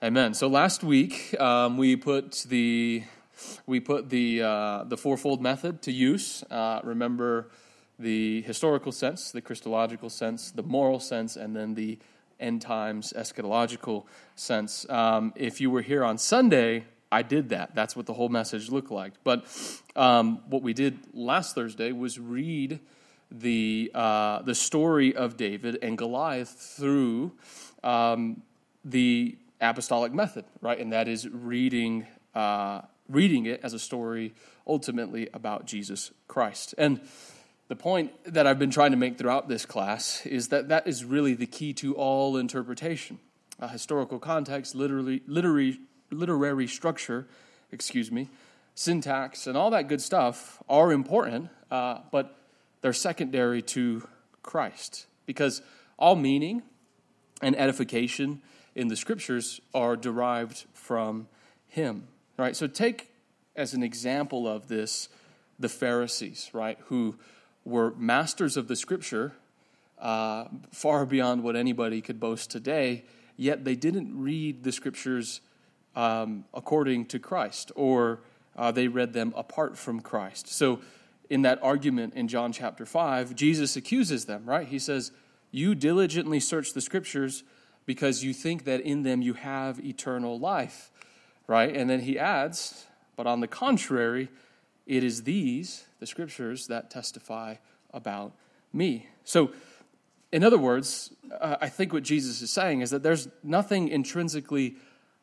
Amen. So last week um, we put the we put the uh, the fourfold method to use. Uh, remember the historical sense, the Christological sense, the moral sense, and then the end times eschatological sense. Um, if you were here on Sunday, I did that. That's what the whole message looked like. But um, what we did last Thursday was read the uh, the story of David and Goliath through um, the apostolic method, right? And that is reading uh, reading it as a story ultimately about Jesus Christ. And the point that I've been trying to make throughout this class is that that is really the key to all interpretation. Historical context, literally, literary, literary structure, excuse me, syntax, and all that good stuff are important, uh, but they're secondary to Christ because all meaning and edification in the scriptures are derived from Him, right? So take as an example of this the Pharisees, right, who were masters of the scripture uh, far beyond what anybody could boast today, yet they didn't read the scriptures um, according to Christ, or uh, they read them apart from Christ. So, in that argument in John chapter 5, Jesus accuses them, right? He says, You diligently search the scriptures because you think that in them you have eternal life, right? And then he adds, But on the contrary, it is these, the scriptures, that testify about me. So, in other words, uh, I think what Jesus is saying is that there's nothing intrinsically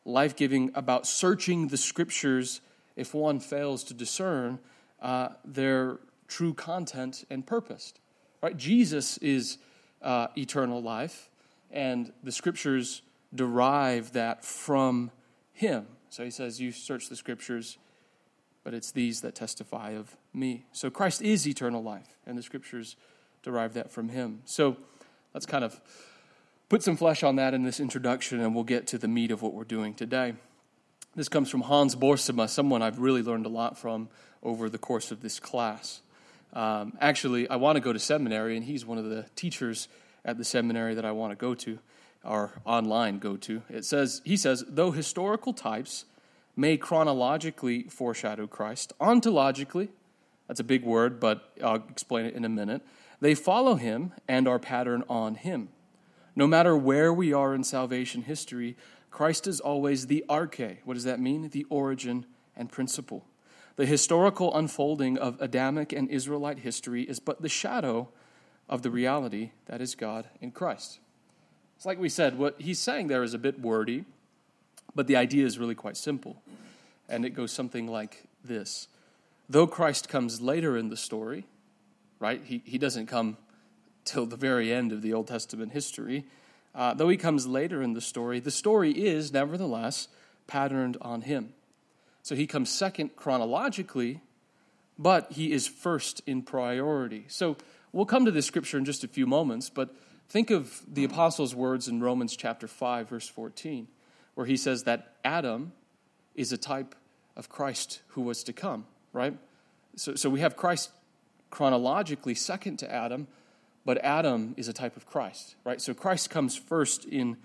life giving about searching the scriptures if one fails to discern uh, their true content and purpose. Right? Jesus is uh, eternal life, and the scriptures derive that from him. So he says, You search the scriptures but it's these that testify of me. So Christ is eternal life, and the scriptures derive that from him. So let's kind of put some flesh on that in this introduction, and we'll get to the meat of what we're doing today. This comes from Hans Boersma, someone I've really learned a lot from over the course of this class. Um, actually, I want to go to seminary, and he's one of the teachers at the seminary that I want to go to, or online go to. It says he says, though historical types may chronologically foreshadow Christ. Ontologically, that's a big word, but I'll explain it in a minute. They follow him and are patterned on him. No matter where we are in salvation history, Christ is always the arche. What does that mean? The origin and principle. The historical unfolding of Adamic and Israelite history is but the shadow of the reality that is God in Christ. It's like we said, what he's saying there is a bit wordy, but the idea is really quite simple. And it goes something like this Though Christ comes later in the story, right? He, he doesn't come till the very end of the Old Testament history. Uh, though he comes later in the story, the story is nevertheless patterned on him. So he comes second chronologically, but he is first in priority. So we'll come to this scripture in just a few moments, but think of the apostles' words in Romans chapter 5, verse 14 where he says that Adam is a type of Christ who was to come, right? So, so we have Christ chronologically second to Adam, but Adam is a type of Christ, right? So Christ comes first in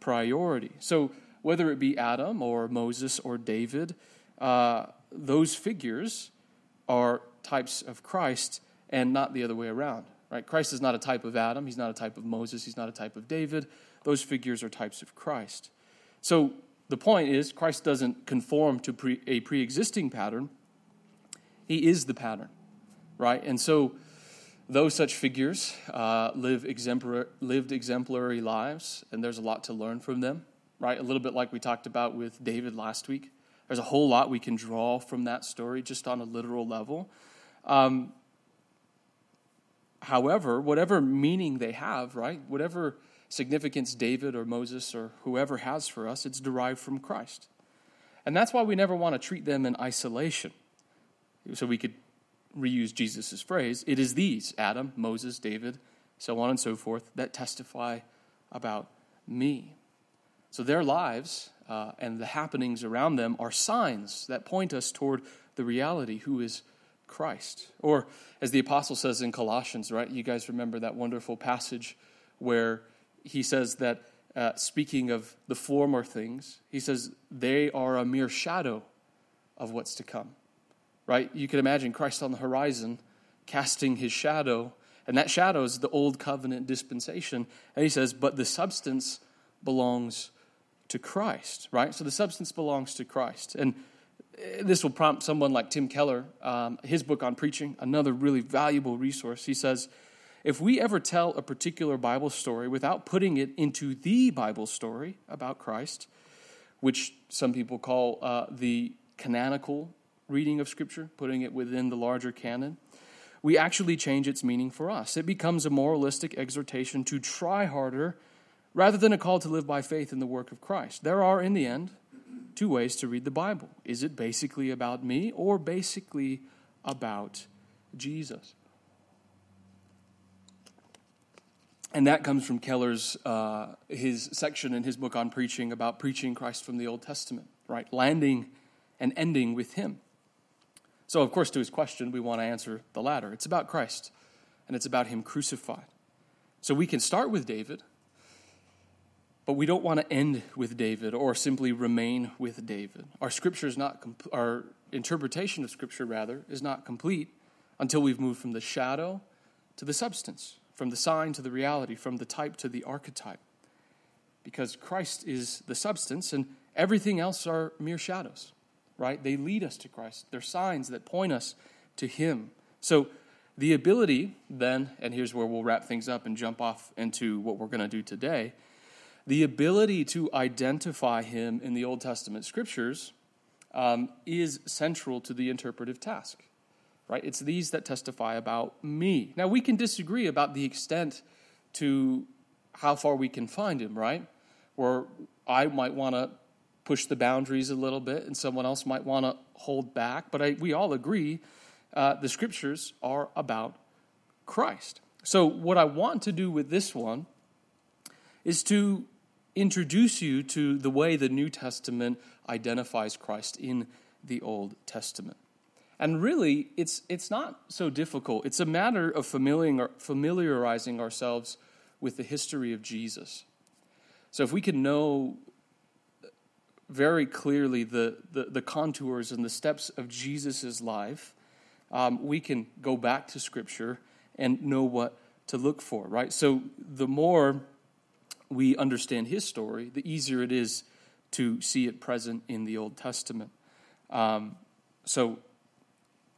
priority. So whether it be Adam or Moses or David, uh, those figures are types of Christ and not the other way around, right? Christ is not a type of Adam, he's not a type of Moses, he's not a type of David. Those figures are types of Christ. So the point is, Christ doesn't conform to pre, a pre existing pattern, He is the pattern, right? And so, those such figures uh, live lived exemplary lives, and there's a lot to learn from them, right? A little bit like we talked about with David last week. There's a whole lot we can draw from that story just on a literal level. Um, however, whatever meaning they have, right? Whatever significance David or Moses or whoever has for us, it's derived from Christ. And that's why we never want to treat them in isolation. So we could reuse Jesus' phrase it is these Adam, Moses, David, so on and so forth that testify about me. So their lives uh, and the happenings around them are signs that point us toward the reality who is Christ. Or as the apostle says in Colossians, right? You guys remember that wonderful passage where he says that uh, speaking of the former things, he says they are a mere shadow of what's to come. Right? You can imagine Christ on the horizon casting his shadow, and that shadow is the old covenant dispensation. And he says, but the substance belongs to Christ, right? So the substance belongs to Christ. And this will prompt someone like Tim Keller, um, his book on preaching, another really valuable resource. He says, if we ever tell a particular Bible story without putting it into the Bible story about Christ, which some people call uh, the canonical reading of Scripture, putting it within the larger canon, we actually change its meaning for us. It becomes a moralistic exhortation to try harder rather than a call to live by faith in the work of Christ. There are, in the end, two ways to read the Bible. Is it basically about me or basically about Jesus? And that comes from Keller's uh, his section in his book on preaching about preaching Christ from the Old Testament, right? Landing and ending with him. So, of course, to his question, we want to answer the latter. It's about Christ, and it's about him crucified. So we can start with David, but we don't want to end with David or simply remain with David. Our scripture is not our interpretation of scripture rather is not complete until we've moved from the shadow to the substance, from the sign to the reality, from the type to the archetype. Because Christ is the substance and everything else are mere shadows, right? They lead us to Christ. They're signs that point us to him. So the ability then, and here's where we'll wrap things up and jump off into what we're going to do today the ability to identify him in the Old Testament scriptures um, is central to the interpretive task, right? It's these that testify about me. Now, we can disagree about the extent to how far we can find him, right? Or I might want to push the boundaries a little bit, and someone else might want to hold back. But I, we all agree uh, the scriptures are about Christ. So, what I want to do with this one is to introduce you to the way the New Testament identifies Christ in the Old Testament. And really, it's, it's not so difficult. It's a matter of familiarizing ourselves with the history of Jesus. So, if we can know very clearly the, the, the contours and the steps of Jesus' life, um, we can go back to Scripture and know what to look for, right? So, the more we understand his story, the easier it is to see it present in the Old Testament. Um, so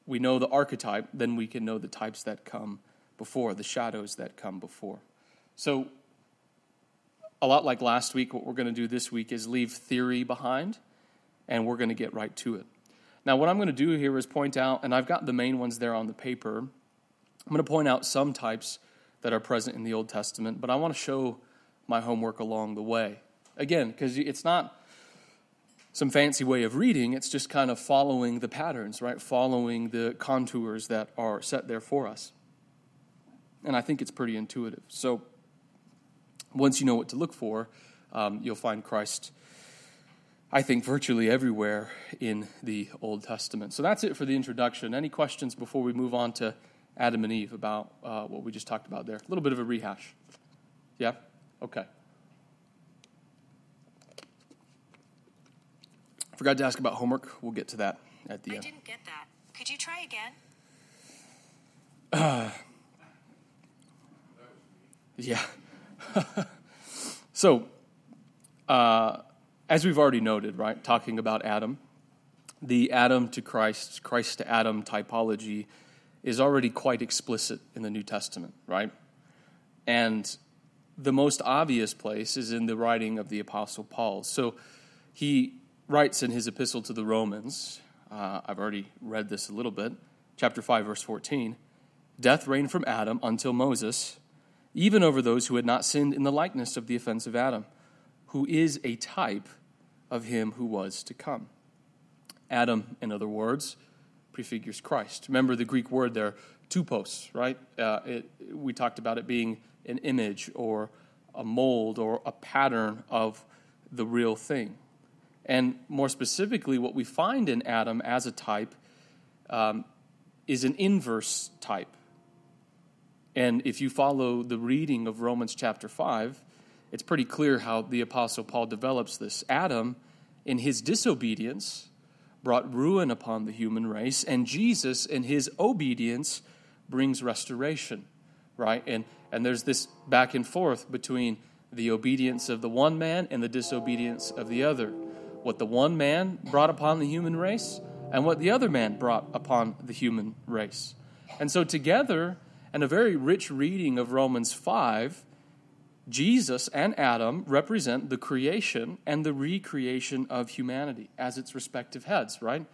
we know the archetype, then we can know the types that come before, the shadows that come before. So, a lot like last week, what we're going to do this week is leave theory behind, and we're going to get right to it. Now, what I'm going to do here is point out, and I've got the main ones there on the paper. I'm going to point out some types that are present in the Old Testament, but I want to show my homework along the way. Again, because it's not some fancy way of reading, it's just kind of following the patterns, right? Following the contours that are set there for us. And I think it's pretty intuitive. So once you know what to look for, um, you'll find Christ, I think, virtually everywhere in the Old Testament. So that's it for the introduction. Any questions before we move on to Adam and Eve about uh, what we just talked about there? A little bit of a rehash. Yeah? Okay. Forgot to ask about homework. We'll get to that at the I end. I didn't get that. Could you try again? Uh, yeah. so, uh, as we've already noted, right, talking about Adam, the Adam to Christ, Christ to Adam typology is already quite explicit in the New Testament, right? And the most obvious place is in the writing of the Apostle Paul. So he writes in his epistle to the Romans, uh, I've already read this a little bit, chapter 5, verse 14 Death reigned from Adam until Moses, even over those who had not sinned in the likeness of the offense of Adam, who is a type of him who was to come. Adam, in other words, prefigures Christ. Remember the Greek word there, tupos, right? Uh, it, we talked about it being an image or a mold or a pattern of the real thing. And more specifically, what we find in Adam as a type um, is an inverse type. And if you follow the reading of Romans chapter 5, it's pretty clear how the Apostle Paul develops this. Adam, in his disobedience, brought ruin upon the human race, and Jesus, in his obedience, brings restoration, right? And, and there's this back and forth between the obedience of the one man and the disobedience of the other. What the one man brought upon the human race and what the other man brought upon the human race. And so, together, and a very rich reading of Romans 5, Jesus and Adam represent the creation and the recreation of humanity as its respective heads, right?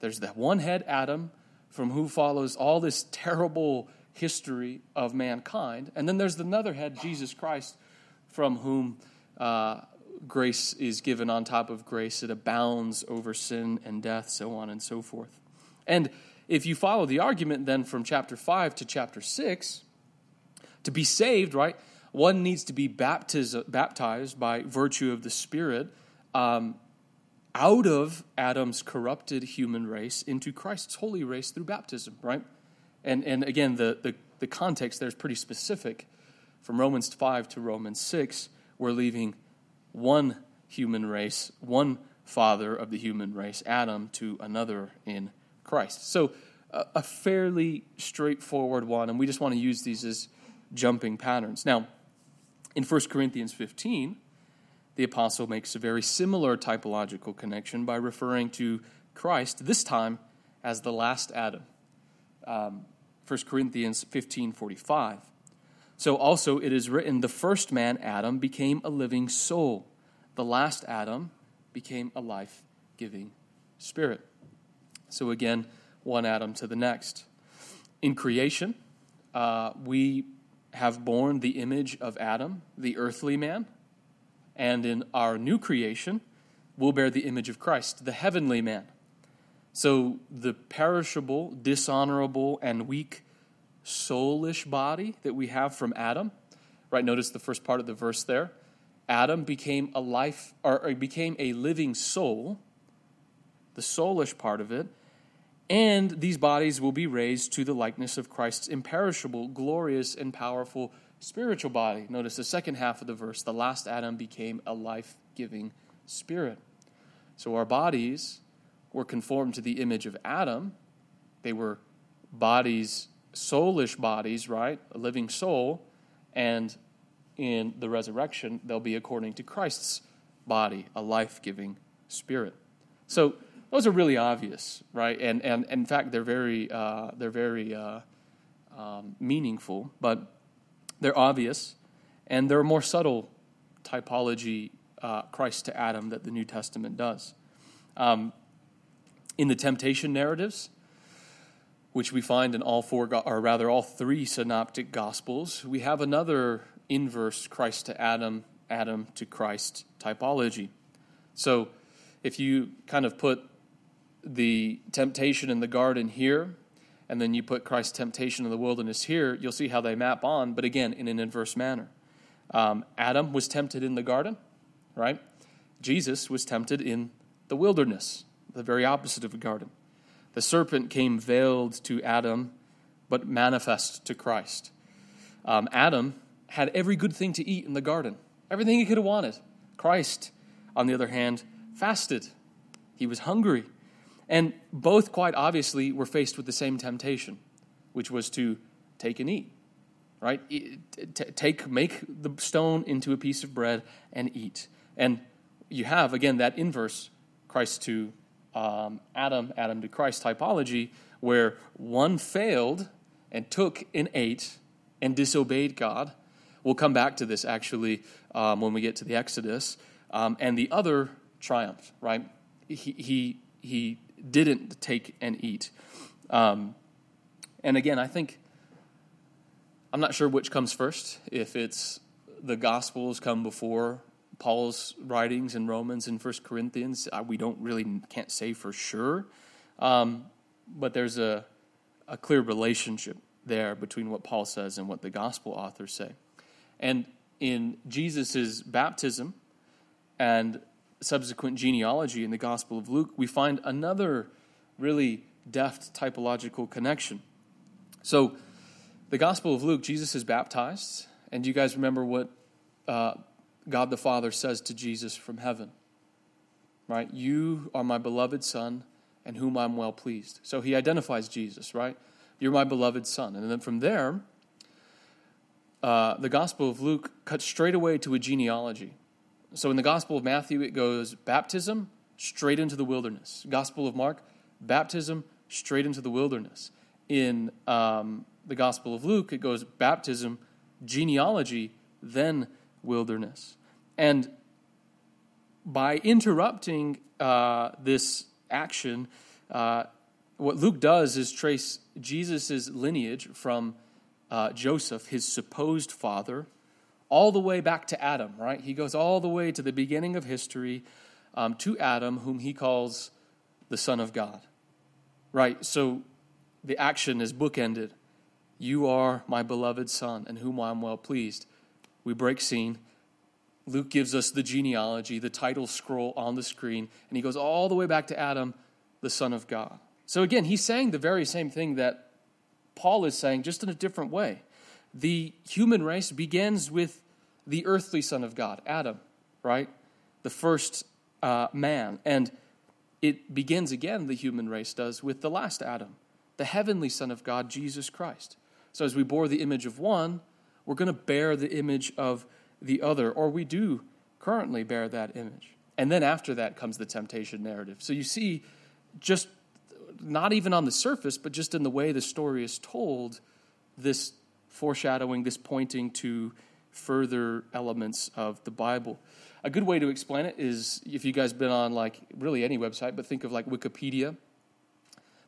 There's that one head, Adam, from who follows all this terrible history of mankind. And then there's another head, Jesus Christ, from whom uh, grace is given on top of grace. It abounds over sin and death, so on and so forth. And if you follow the argument then from chapter 5 to chapter 6, to be saved, right, one needs to be baptized, baptized by virtue of the Spirit um, out of Adam's corrupted human race into Christ's holy race through baptism, right? And, and again, the, the, the context there is pretty specific. From Romans 5 to Romans 6, we're leaving one human race, one father of the human race, Adam, to another in Christ. So, a, a fairly straightforward one, and we just want to use these as jumping patterns. Now, in 1 Corinthians 15, the apostle makes a very similar typological connection by referring to Christ, this time as the last Adam. Um, 1 Corinthians 15:45. So also it is written, the first man, Adam, became a living soul. The last Adam became a life giving spirit. So again, one Adam to the next. In creation, uh, we have borne the image of Adam, the earthly man, and in our new creation, we'll bear the image of Christ, the heavenly man. So the perishable, dishonorable, and weak soulish body that we have from Adam. Right, notice the first part of the verse there. Adam became a life or became a living soul, the soulish part of it, and these bodies will be raised to the likeness of Christ's imperishable, glorious, and powerful spiritual body. Notice the second half of the verse. The last Adam became a life giving spirit. So our bodies were conformed to the image of Adam. They were bodies soulish bodies, right? A living soul. And in the resurrection, they'll be according to Christ's body, a life giving spirit. So those are really obvious, right? And, and, and in fact, they're very, uh, they're very uh, um, meaningful, but they're obvious. And they're a more subtle typology, uh, Christ to Adam, that the New Testament does. Um, in the temptation narratives, which we find in all four, or rather all three synoptic gospels, we have another inverse Christ to Adam, Adam to Christ typology. So if you kind of put the temptation in the garden here, and then you put Christ's temptation in the wilderness here, you'll see how they map on, but again, in an inverse manner. Um, Adam was tempted in the garden, right? Jesus was tempted in the wilderness, the very opposite of a garden. The serpent came veiled to Adam, but manifest to Christ. Um, Adam had every good thing to eat in the garden, everything he could have wanted. Christ, on the other hand, fasted. He was hungry. And both, quite obviously, were faced with the same temptation, which was to take and eat, right? Take, make the stone into a piece of bread and eat. And you have, again, that inverse Christ to um, Adam, Adam to Christ typology, where one failed and took and ate and disobeyed God. We'll come back to this actually um, when we get to the Exodus. Um, and the other triumphed, right? He, he, he didn't take and eat. Um, and again, I think, I'm not sure which comes first, if it's the Gospels come before Paul's writings in Romans and First Corinthians. We don't really can't say for sure, um, but there's a a clear relationship there between what Paul says and what the gospel authors say. And in Jesus' baptism and subsequent genealogy in the Gospel of Luke, we find another really deft typological connection. So, the Gospel of Luke, Jesus is baptized, and do you guys remember what uh, God the Father says to Jesus from heaven, right? You are my beloved Son, and whom I'm well pleased. So he identifies Jesus, right? You're my beloved Son. And then from there, uh, the Gospel of Luke cuts straight away to a genealogy. So in the Gospel of Matthew, it goes baptism straight into the wilderness. Gospel of Mark, baptism straight into the wilderness. In um, the Gospel of Luke, it goes baptism, genealogy, then wilderness. And by interrupting uh, this action, uh, what Luke does is trace Jesus' lineage from uh, Joseph, his supposed father, all the way back to Adam, right? He goes all the way to the beginning of history um, to Adam, whom he calls the Son of God, right? So the action is bookended. You are my beloved Son, in whom I am well pleased. We break scene. Luke gives us the genealogy, the title scroll on the screen, and he goes all the way back to Adam, the Son of God. So again, he's saying the very same thing that Paul is saying, just in a different way. The human race begins with the earthly Son of God, Adam, right? The first uh, man. And it begins again, the human race does, with the last Adam, the heavenly Son of God, Jesus Christ. So as we bore the image of one, we're going to bear the image of the other, or we do currently bear that image. And then after that comes the temptation narrative. So you see, just not even on the surface, but just in the way the story is told, this foreshadowing, this pointing to further elements of the Bible. A good way to explain it is if you guys been on like really any website, but think of like Wikipedia.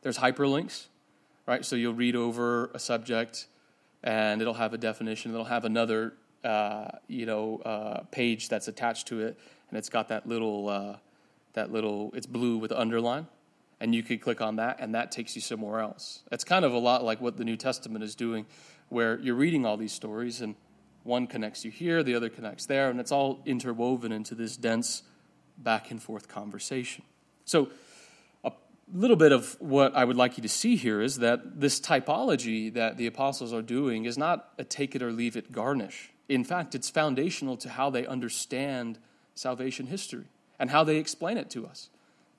There's hyperlinks, right? So you'll read over a subject, and it'll have a definition. It'll have another, uh, you know, uh, page that's attached to it, and it's got that little, uh, that little. It's blue with underline, and you could click on that, and that takes you somewhere else. It's kind of a lot like what the New Testament is doing, where you're reading all these stories and one connects you here, the other connects there, and it's all interwoven into this dense back and forth conversation. So, a little bit of what I would like you to see here is that this typology that the apostles are doing is not a take it or leave it garnish. In fact, it's foundational to how they understand salvation history and how they explain it to us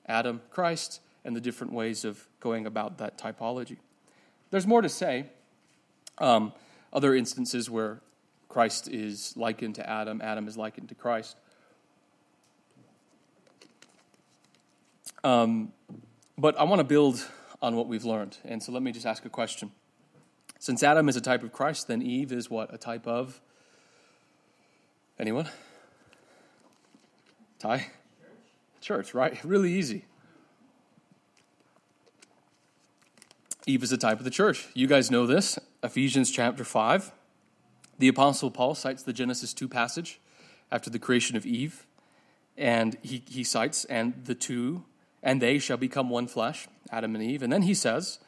Adam, Christ, and the different ways of going about that typology. There's more to say. Um, other instances where Christ is likened to Adam, Adam is likened to Christ. Um, but I want to build on what we've learned. And so let me just ask a question. Since Adam is a type of Christ, then Eve is what? A type of? Anyone? Ty? Church, right? Really easy. Eve is a type of the church. You guys know this. Ephesians chapter 5. The Apostle Paul cites the Genesis 2 passage after the creation of Eve, and he, he cites, and the two, and they shall become one flesh, Adam and Eve. And then he says,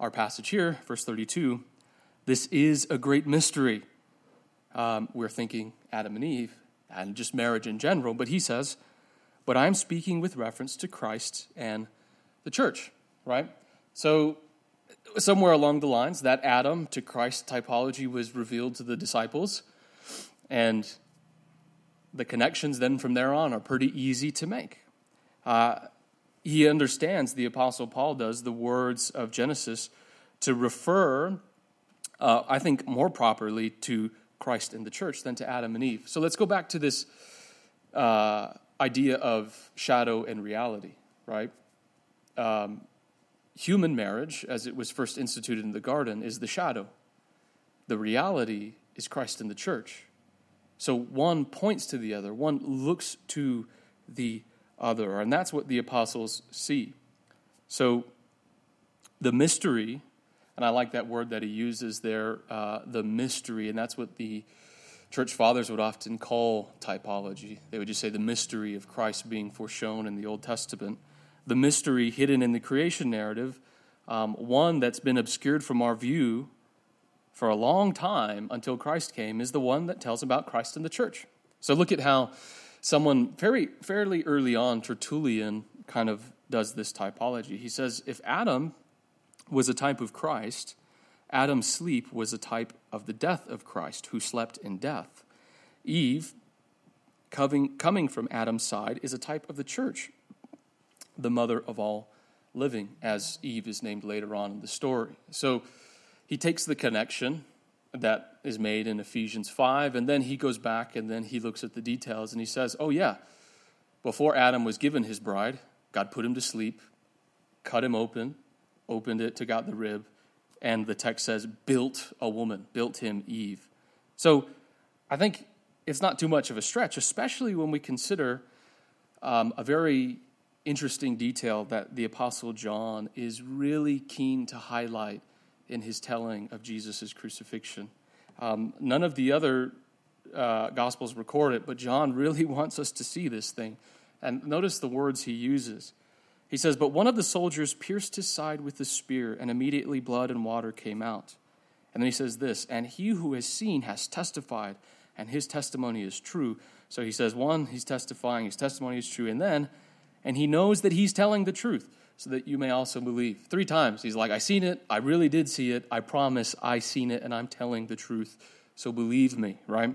our passage here, verse 32, this is a great mystery. Um, we're thinking Adam and Eve and just marriage in general, but he says, but I'm speaking with reference to Christ and the church, right? So somewhere along the lines, that Adam to Christ typology was revealed to the disciples. And the connections then from there on are pretty easy to make. Uh, he understands, the Apostle Paul does, the words of Genesis to refer, uh, I think, more properly to Christ and the church than to Adam and Eve. So let's go back to this uh, idea of shadow and reality, right? Um, human marriage, as it was first instituted in the garden, is the shadow. The reality is Christ in the church. So one points to the other, one looks to the other, and that's what the apostles see. So the mystery, and I like that word that he uses there, uh, the mystery, and that's what the church fathers would often call typology. They would just say the mystery of Christ being foreshown in the Old Testament the mystery hidden in the creation narrative, um, one that's been obscured from our view for a long time until Christ came, is the one that tells about Christ and the church. So look at how someone very fairly early on, Tertullian, kind of does this typology. He says if Adam was a type of Christ, Adam's sleep was a type of the death of Christ, who slept in death. Eve coming, coming from Adam's side is a type of the church, the mother of all living, as Eve is named later on in the story. So he takes the connection that is made in Ephesians 5, and then he goes back and then he looks at the details and he says, Oh, yeah, before Adam was given his bride, God put him to sleep, cut him open, opened it, took out the rib, and the text says, built a woman, built him Eve. So I think it's not too much of a stretch, especially when we consider um, a very interesting detail that the Apostle John is really keen to highlight in his telling of Jesus' crucifixion. Um, none of the other uh, Gospels record it, but John really wants us to see this thing. And notice the words he uses. He says, But one of the soldiers pierced his side with the spear, and immediately blood and water came out. And then he says this, And he who has seen has testified, and his testimony is true. So he says, one, he's testifying, his testimony is true. And then, and he knows that he's telling the truth, so that you may also believe. Three times he's like, I seen it, I really did see it, I promise I seen it, and I'm telling the truth. So believe me, right?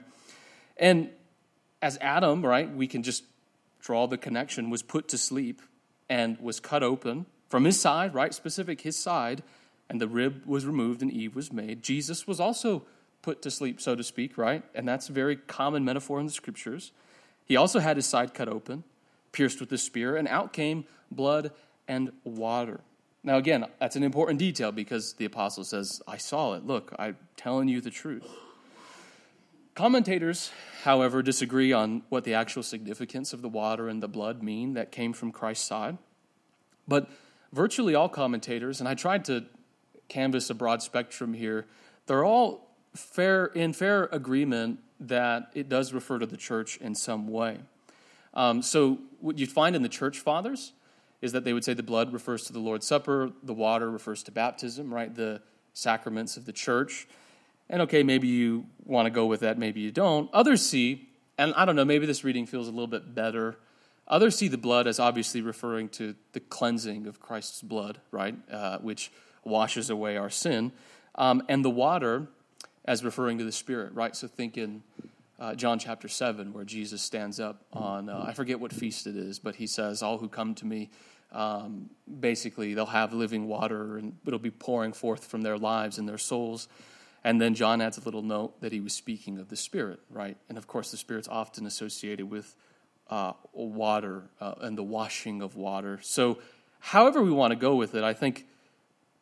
And as Adam, right, we can just draw the connection, was put to sleep and was cut open from his side, right? Specific his side, and the rib was removed and Eve was made. Jesus was also put to sleep, so to speak, right? And that's a very common metaphor in the scriptures. He also had his side cut open, pierced with the spear, and out came blood and water. Now, again, that's an important detail because the apostle says, I saw it. Look, I'm telling you the truth. Commentators, however, disagree on what the actual significance of the water and the blood mean that came from Christ's side. But virtually all commentators, and I tried to canvass a broad spectrum here, they're all fair in fair agreement that it does refer to the church in some way. Um, so what you find in the church fathers is that they would say the blood refers to the Lord's Supper, the water refers to baptism, right? The sacraments of the church. And okay, maybe you want to go with that, maybe you don't. Others see, and I don't know, maybe this reading feels a little bit better. Others see the blood as obviously referring to the cleansing of Christ's blood, right? Uh, which washes away our sin. Um, and the water as referring to the Spirit, right? So think in uh, John chapter 7, where Jesus stands up on, uh, I forget what feast it is, but he says, All who come to me, um, basically, they'll have living water and it'll be pouring forth from their lives and their souls. And then John adds a little note that he was speaking of the Spirit, right? And of course, the Spirit's often associated with uh, water uh, and the washing of water. So, however we want to go with it, I think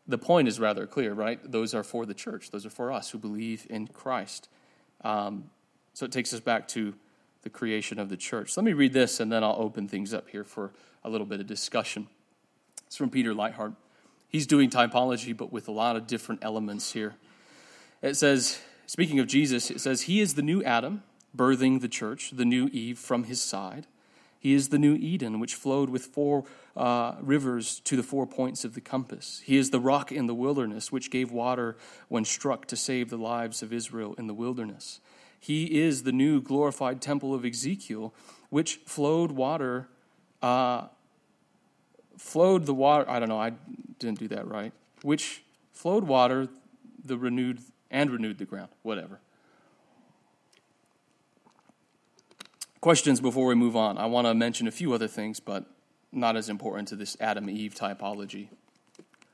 the point is rather clear, right? Those are for the church, those are for us who believe in Christ. Um, so it takes us back to the creation of the church. So let me read this and then I'll open things up here for a little bit of discussion. It's from Peter Leithart. He's doing typology, but with a lot of different elements here. It says, speaking of Jesus, it says, He is the new Adam, birthing the church, the new Eve from his side. He is the new Eden, which flowed with four uh, rivers to the four points of the compass. He is the rock in the wilderness, which gave water when struck to save the lives of Israel in the wilderness. He is the new glorified temple of Ezekiel, which flowed water, uh, flowed the water. I don't know, I didn't do that right. Which flowed water, the renewed and renewed the ground, whatever. questions before we move on. I want to mention a few other things, but not as important to this Adam Eve typology.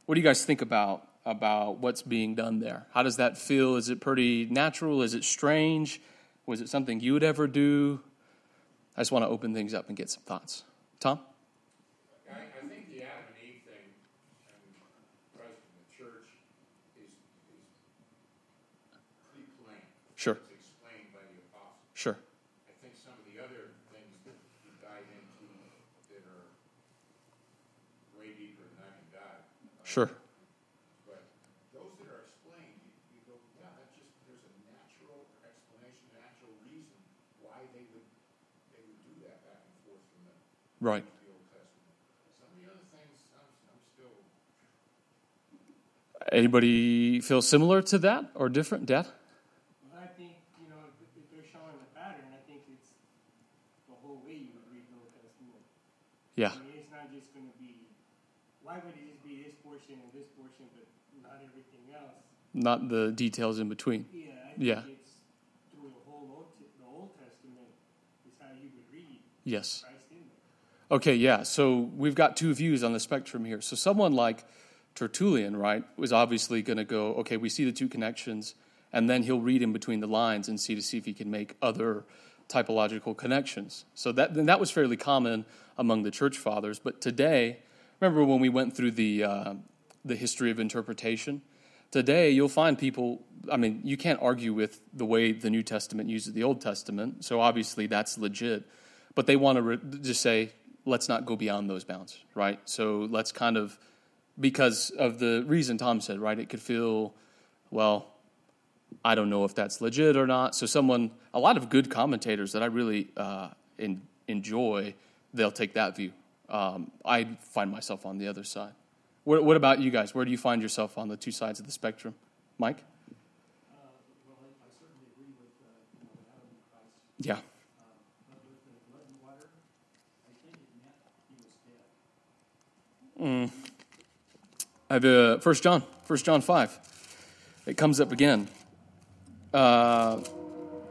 What do you guys think about about what's being done there? How does that feel? Is it pretty natural? Is it strange? Was it something you would ever do? I just want to open things up and get some thoughts. Tom? I, I think the Adam and Eve thing, and present in the church, is, is pretty plain. Sure. It's explained by the apostles. Sure. I think some of the other things that you dive into that are way deeper than I can dive. uh, Sure. But those that are explained, you, you go, yeah, that's just, there's a natural explanation, a natural reason why they would, they would do that back and forth from the, Right. the Old Testament. Some of the other things, I'm, I'm still, Anybody feel similar to that or different, Dad? Well, I think, you know, if, they're showing the pattern, I think it's the whole way you would read the Old Testament. Yeah. I mean, it's not just going to be, why would it just be this portion and this portion, but not everything else? Not the details in between. Yeah, I think Yeah. it's through the whole Old, the Old Testament, it's how you would read Yes. Them. Okay, yeah. So we've got two views on the spectrum here. So someone like Tertullian, right, was obviously going to go, okay, we see the two connections, and then he'll read in between the lines and see to see if he can make other typological connections. So that that was fairly common among the church fathers. But today, remember when we went through the uh, the history of interpretation? Today, you'll find people. I mean, you can't argue with the way the New Testament uses the Old Testament. So obviously, that's legit. But they want to re- just say, let's not go beyond those bounds, right? So let's kind of, because of the reason Tom said, right? It could feel, well, I don't know if that's legit or not. So someone, a lot of good commentators that I really uh, in, enjoy, they'll take that view. Um, I find myself on the other side. What, what about you guys? Where do you find yourself on the two sides of the spectrum? Mike? Uh, well, I, I with, uh, you know, Adam and Christ, Yeah. uh, but with the blood and water, I think it meant he was dead. I have uh, 1 John, 1 John 5. It comes up again. Uh,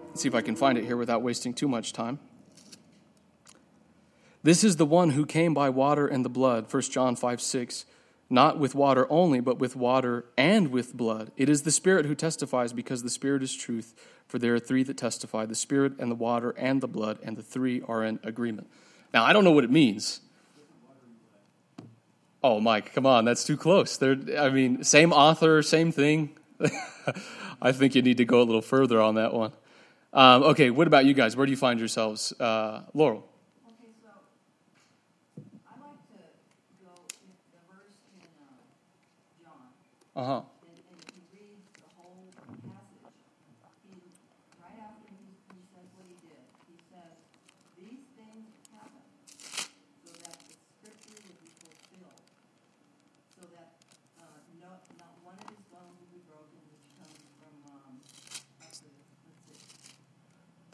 let's see if I can find it here without wasting too much time. This is the one who came by water and the blood, 1 John 5 6. Not with water only, but with water and with blood. It is the Spirit who testifies, because the Spirit is truth. For there are three that testify the Spirit and the water and the blood, and the three are in agreement. Now, I don't know what it means. Oh, Mike, come on, that's too close. They're, I mean, same author, same thing. I think you need to go a little further on that one. Um, okay, what about you guys? Where do you find yourselves? Uh, Laurel. Okay, so I like to go in the verse in uh, John, Uh huh. and, and if you read the whole passage, he, right after he, he says what he did, he says, these things happened so that the scripture would be fulfilled, so that uh, no, not one of his bones would be broken, which comes from um, up to, let's see, I think that's Psalm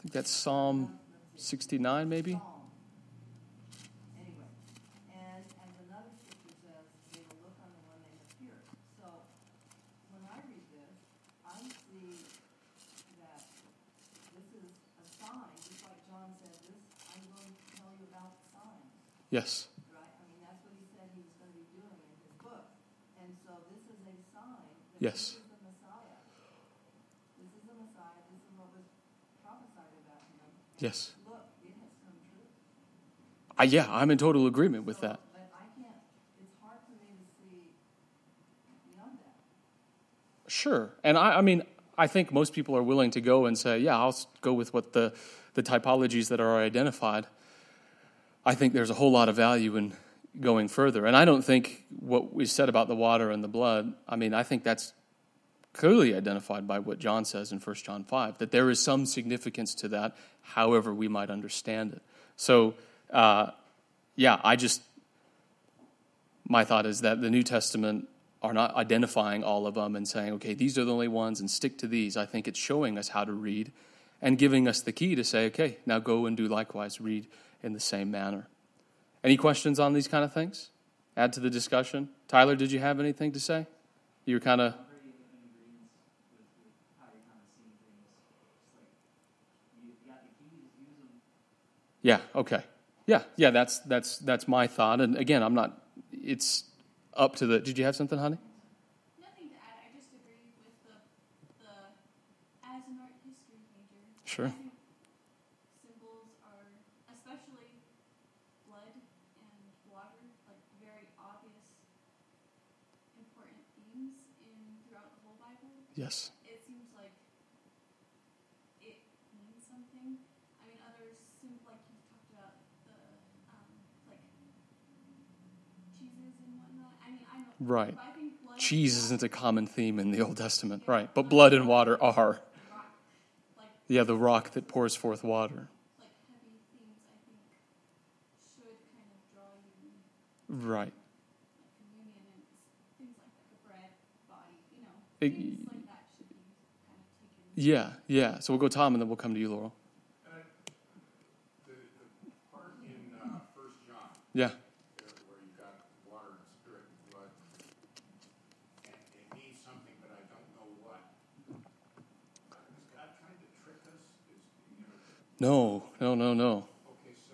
69, maybe? Psalm. Anyway, and as another scripture says, they will look on the one they have pierced. So when I read this, I see that this is a sign, just like John said, this, I'm going to tell you about signs, Yes. right? I mean, that's what he said he was going to be doing in his book. And so this is a sign that Yes. this is the Messiah. This is the Messiah. This is what was prophesied about him. And Yes. Look, it has come true. I, yeah, I'm in total agreement with that. But I can't, it's hard for me to see beyond that. Sure. And I, I mean, I think most people are willing to go and say, yeah, I'll go with what the, the typologies that are identified. I think there's a whole lot of value in going further. And I don't think what we said about the water and the blood, I mean, I think that's clearly identified by what John says in 1 John 5, that there is some significance to that, however we might understand it. So, uh, yeah, I just, my thought is that the New Testament are not identifying all of them and saying, okay, these are the only ones and stick to these. I think it's showing us how to read and giving us the key to say, okay, now go and do likewise, read in the same manner. Any questions on these kind of things? Add to the discussion. Tyler, did you have anything to say? You were kind of. I'm pretty in agreement with, with how you're kind of seeing things. It's like, you got the keys, use them. Yeah. Okay. Yeah. Yeah. That's that's that's my thought. And again, I'm not. It's up to the. Did you have something, honey? Nothing to add. I just agree with the the as an art history major. Sure. I think symbols are especially blood and water, like very obvious important themes in throughout the whole Bible. Yes. It seems like it means something. I mean, others seem like you've talked about the um, like cheeses and whatnot. I mean, I know. Right. but I think blood and Cheese isn't a common theme in the Old Testament, right? But blood and water are. Yeah, the rock that pours forth water. like heavy themes I think should kind of draw you in Right. like communion and s- things like that, the bread, body, you know, It- things like that should be kind of taken. Yeah. Yeah. So we'll go Tom, and then we'll come to you, Laurel. And the, the in, uh, Yeah. No, no, no, no. Okay, so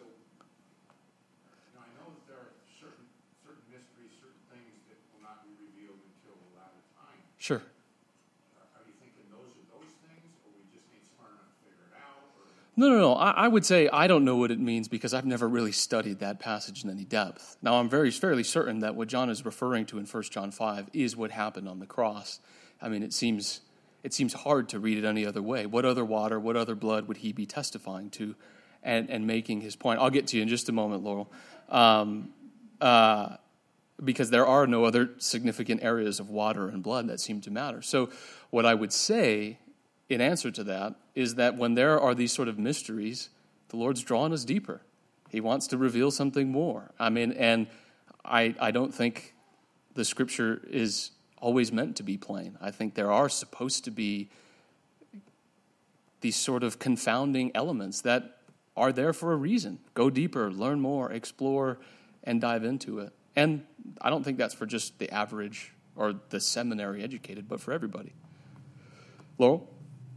now I know that there are certain, certain mysteries, certain things that will not be revealed until the latter time. Sure. Uh, are, you thinking those are those things, or we just need smart enough to figure it out? No, no, no. I, I would say I don't know what it means because I've never really studied that passage in any depth. Now, I'm very fairly certain that what John is referring to in 1 John 5 is what happened on the cross. I mean, it seems it seems hard to read it any other way. What other water, what other blood would he be testifying to and, and making his point? I'll get to you in just a moment, Laurel. Um, uh, because there are no other significant areas of water and blood that seem to matter. So, what I would say in answer to that is that when there are these sort of mysteries, the Lord's drawing us deeper. He wants to reveal something more. I mean, and I, I don't think the scripture is always meant to be plain. I think there are supposed to be these sort of confounding elements that are there for a reason. Go deeper, learn more, explore, and dive into it. And I don't think that's for just the average or the seminary educated, but for everybody. Laurel?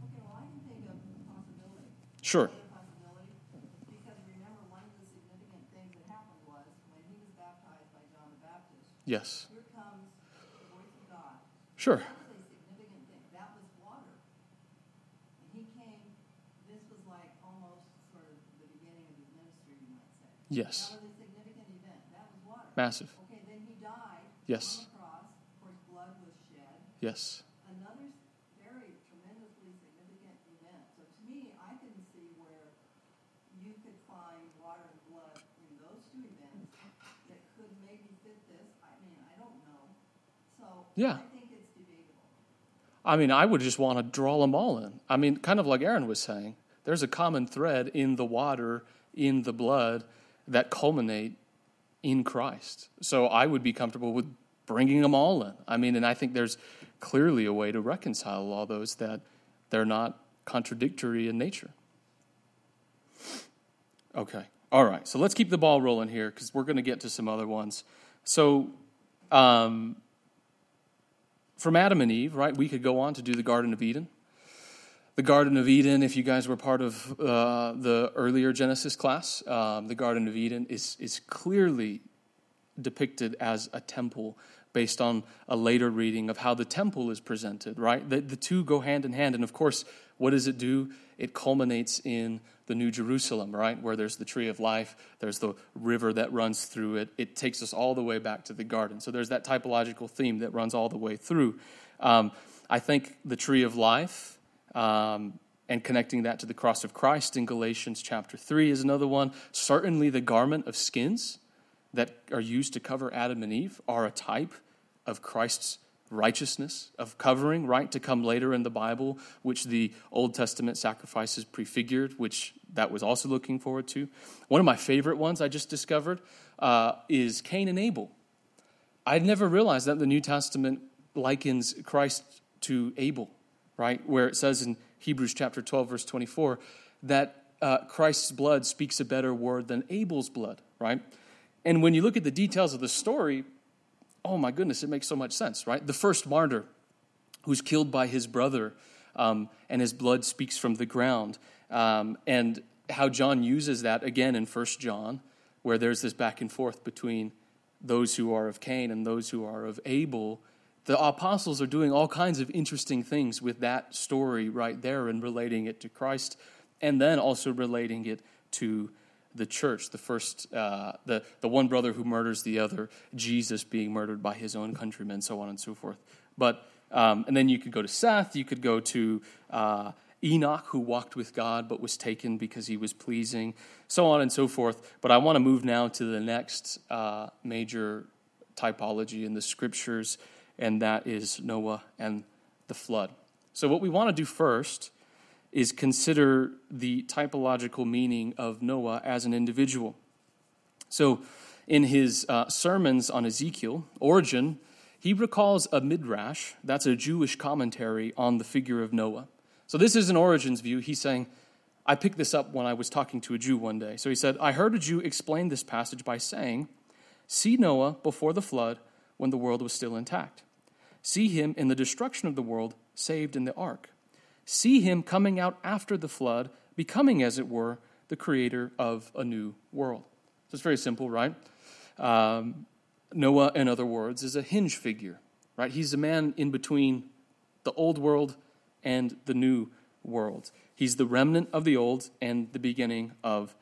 Okay, well, I can think of possibility. Sure. Another possibility, because remember, one of the significant things that happened was when he was baptized by John the Baptist, Yes. here comes the voice of God. Sure. That was a significant thing. That was water. And he came, this was like almost sort of the beginning of his ministry, you might say. Yes. That was a significant event. That was water. Massive. Okay, then he died Yes. on the cross. Of course, blood was shed. Yes. Another very tremendously significant event. So to me, I can see where you could find water and blood in those two events that could maybe fit this. I mean, I don't know. So Yeah. I think it's debatable. I mean, I would just want to draw them all in. I mean, kind of like Aaron was saying, there's a common thread in the water, in the blood that culminate in Christ. So I would be comfortable with bringing them all in. I mean, and I think there's clearly a way to reconcile all those that they're not contradictory in nature. Okay. All right. So let's keep the ball rolling here because we're going to get to some other ones. So, um, from Adam and Eve, right, we could go on to do the Garden of Eden. The Garden of Eden, if you guys were part of uh, the earlier Genesis class, um, the Garden of Eden is, is clearly depicted as a temple based on a later reading of how the temple is presented, right? The, the two go hand in hand. And of course, what does it do? It culminates in the New Jerusalem, right? Where there's the tree of life, there's the river that runs through it. It takes us all the way back to the garden. So there's that typological theme that runs all the way through. Um, I think the tree of life. Um, and connecting that to the cross of Christ in Galatians chapter 3 is another one. Certainly, the garment of skins that are used to cover Adam and Eve are a type of Christ's righteousness, of covering, right, to come later in the Bible, which the Old Testament sacrifices prefigured, which that was also looking forward to. One of my favorite ones I just discovered uh, is Cain and Abel. I'd never realized that the New Testament likens Christ to Abel, right? Where it says in Hebrews chapter 12, verse 24, that uh, Christ's blood speaks a better word than Abel's blood, right? And when you look at the details of the story, oh my goodness, it makes so much sense, right? The first martyr who's killed by his brother, um, and his blood speaks from the ground. Um, and how John uses that again in First John, where there's this back and forth between those who are of Cain and those who are of Abel. The apostles are doing all kinds of interesting things with that story right there and relating it to Christ, and then also relating it to the church, the first, uh, the, the one brother who murders the other, Jesus being murdered by his own countrymen, so on and so forth. But, um, and then you could go to Seth, you could go to uh, Enoch, who walked with God but was taken because he was pleasing, so on and so forth. But I want to move now to the next uh, major typology in the scriptures, and that is Noah and the flood. So, what we want to do first is consider the typological meaning of Noah as an individual. So, in his uh, sermons on Ezekiel, Origen, he recalls a midrash, that's a Jewish commentary on the figure of Noah. So, this is an Origen's view. He's saying, I picked this up when I was talking to a Jew one day. So he said, I heard a Jew explain this passage by saying, See Noah before the flood when the world was still intact. See him in the destruction of the world, saved in the ark see him coming out after the flood, becoming, as it were, the creator of a new world. So it's very simple, right? Um, Noah, in other words, is a hinge figure, right? He's a man in between the old world and the new world. He's the remnant of the old and the beginning of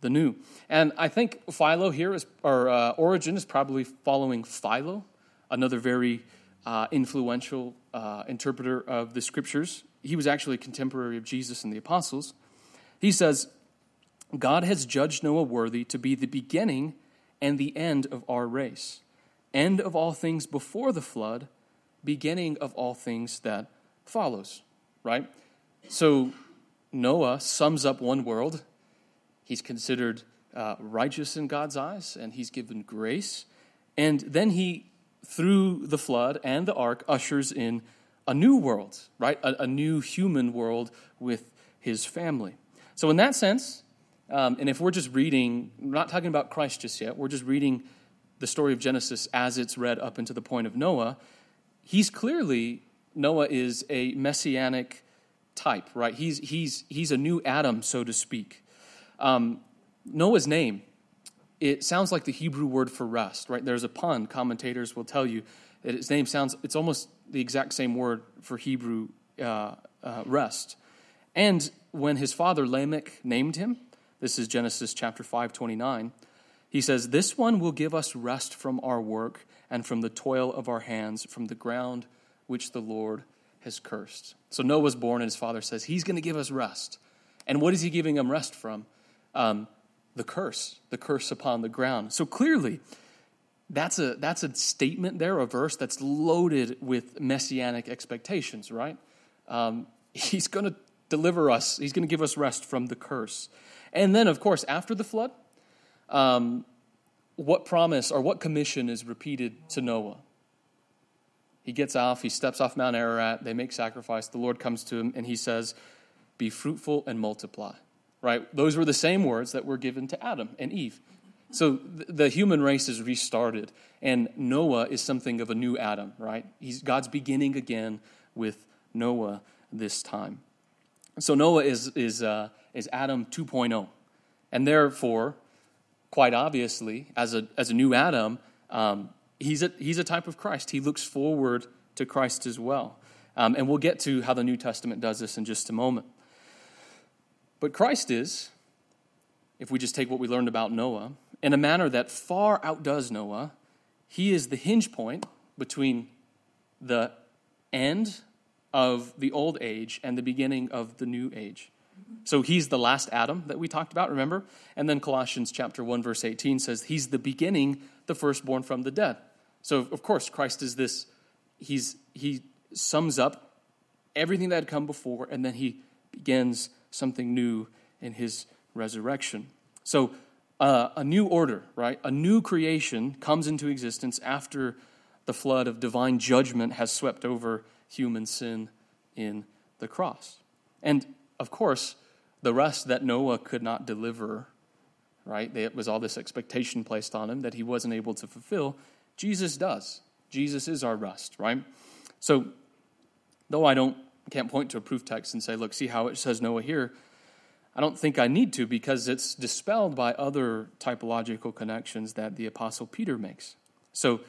the new. And I think Philo here is, or uh, Origen is probably following Philo, another very uh, influential uh, interpreter of the scriptures. He was actually a contemporary of Jesus and the apostles. He says, God has judged Noah worthy to be the beginning and the end of our race, end of all things before the flood, beginning of all things that follows, right? So Noah sums up one world. He's considered uh, righteous in God's eyes, and he's given grace. And then he, through the flood and the ark, ushers in a new world, right? A, a new human world with his family. So, in that sense, um, and if we're just reading, we're not talking about Christ just yet, we're just reading the story of Genesis as it's read up into the point of Noah, he's clearly, Noah is a messianic type, right? He's, he's, he's a new Adam, so to speak. Um, Noah's name, it sounds like the Hebrew word for rest, right? There's a pun, commentators will tell you his name sounds, it's almost the exact same word for Hebrew uh, uh, rest. And when his father Lamech named him, this is Genesis chapter 5, 29. He says, This one will give us rest from our work and from the toil of our hands, from the ground which the Lord has cursed. So Noah's born, and his father says, He's going to give us rest. And what is he giving him rest from? Um, the curse, the curse upon the ground. So clearly, that's a, that's a statement there, a verse that's loaded with messianic expectations, right? Um, he's going to deliver us, he's going to give us rest from the curse. And then, of course, after the flood, um, what promise or what commission is repeated to Noah? He gets off, he steps off Mount Ararat, they make sacrifice. The Lord comes to him and he says, Be fruitful and multiply. Right? Those were the same words that were given to Adam and Eve. So the human race is restarted, and Noah is something of a new Adam, right? He's God's beginning again with Noah this time. So Noah is, is, uh, is Adam 2.0. And therefore, quite obviously, as a, as a new Adam, um, he's, a, he's a type of Christ. He looks forward to Christ as well. Um, and we'll get to how the New Testament does this in just a moment. But Christ is, if we just take what we learned about Noah, in a manner that far outdoes Noah, he is the hinge point between the end of the old age and the beginning of the new age. So he's the last Adam that we talked about, remember? And then Colossians chapter 1 verse 18 says he's the beginning, the firstborn from the dead. So of course Christ is this he's he sums up everything that had come before and then he begins something new in his resurrection. So uh, a new order, right? A new creation comes into existence after the flood of divine judgment has swept over human sin in the cross. And of course, the rest that Noah could not deliver, right? It was all this expectation placed on him that he wasn't able to fulfill. Jesus does. Jesus is our rest, right? So, though I don't can't point to a proof text and say, look, see how it says Noah here. I don't think I need to because it's dispelled by other typological connections that the Apostle Peter makes. So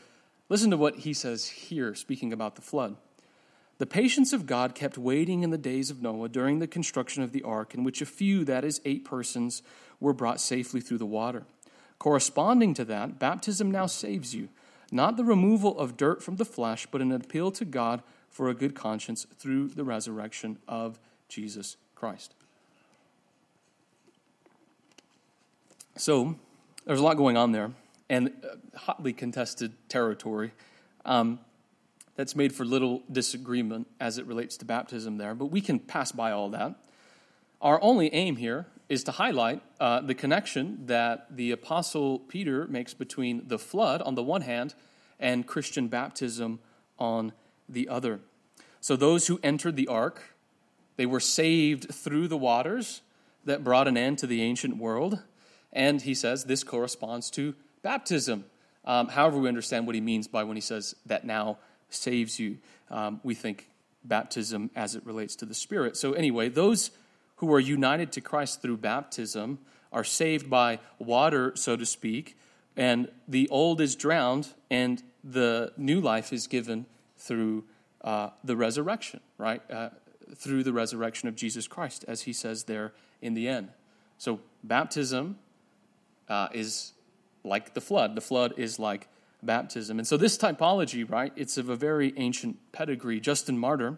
listen to what he says here, speaking about the flood. The patience of God kept waiting in the days of Noah during the construction of the ark, in which a few, that is, eight persons, were brought safely through the water. Corresponding to that, baptism now saves you, not the removal of dirt from the flesh, but an appeal to God for a good conscience through the resurrection of Jesus Christ. So, there's a lot going on there, and uh, hotly contested territory. Um, that's made for little disagreement as it relates to baptism there, but we can pass by all that. Our only aim here is to highlight uh, the connection that the Apostle Peter makes between the flood on the one hand and Christian baptism on the other. So, those who entered the ark, they were saved through the waters that brought an end to the ancient world. And he says this corresponds to baptism. Um, however, we understand what he means by when he says that now saves you. Um, we think baptism as it relates to the Spirit. So, anyway, those who are united to Christ through baptism are saved by water, so to speak, and the old is drowned, and the new life is given through uh, the resurrection, right? Uh, through the resurrection of Jesus Christ, as he says there in the end. So baptism uh, is like the flood. The flood is like baptism. And so this typology, right, it's of a very ancient pedigree. Justin Martyr,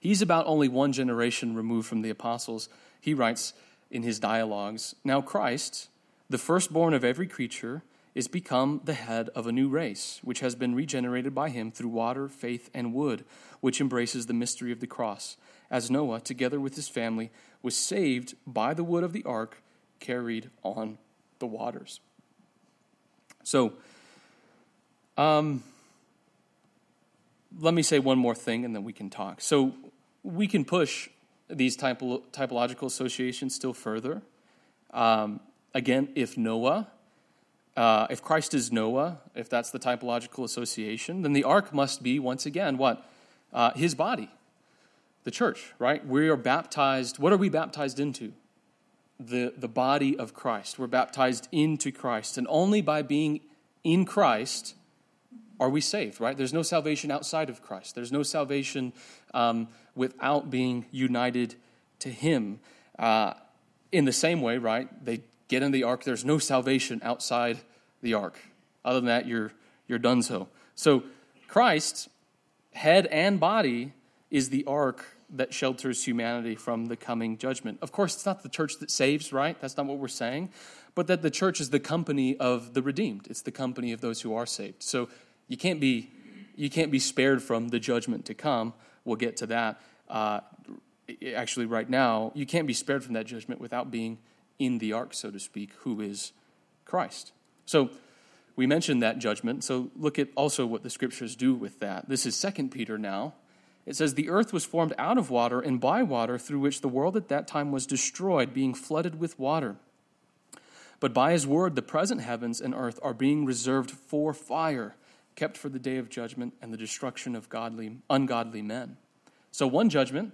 he's about only one generation removed from the apostles. He writes in his dialogues Now Christ, the firstborn of every creature, is become the head of a new race, which has been regenerated by him through water, faith, and wood, which embraces the mystery of the cross, as Noah, together with his family, was saved by the wood of the ark carried on the waters. So, um, let me say one more thing and then we can talk. So, we can push these typo- typological associations still further. Um, again, if Noah, uh, if Christ is Noah, if that's the typological association, then the ark must be, once again, what? Uh, his body, the church, right? We are baptized. What are we baptized into? The, the body of Christ. We're baptized into Christ. And only by being in Christ are we saved, right? There's no salvation outside of Christ. There's no salvation um, without being united to Him. Uh, in the same way, right? They get in the ark. There's no salvation outside the ark. Other than that, you're you're done so. So Christ, head and body, is the ark that shelters humanity from the coming judgment. Of course, it's not the church that saves, right? That's not what we're saying. But that the church is the company of the redeemed. It's the company of those who are saved. So you can't be you can't be spared from the judgment to come. We'll get to that. Uh, actually, right now, you can't be spared from that judgment without being in the ark, so to speak, who is Christ. So we mentioned that judgment. So look at also what the scriptures do with that. This is Second Peter now. It says, The earth was formed out of water and by water, through which the world at that time was destroyed, being flooded with water. But by his word, the present heavens and earth are being reserved for fire kept for the day of judgment and the destruction of godly, ungodly men. So, one judgment,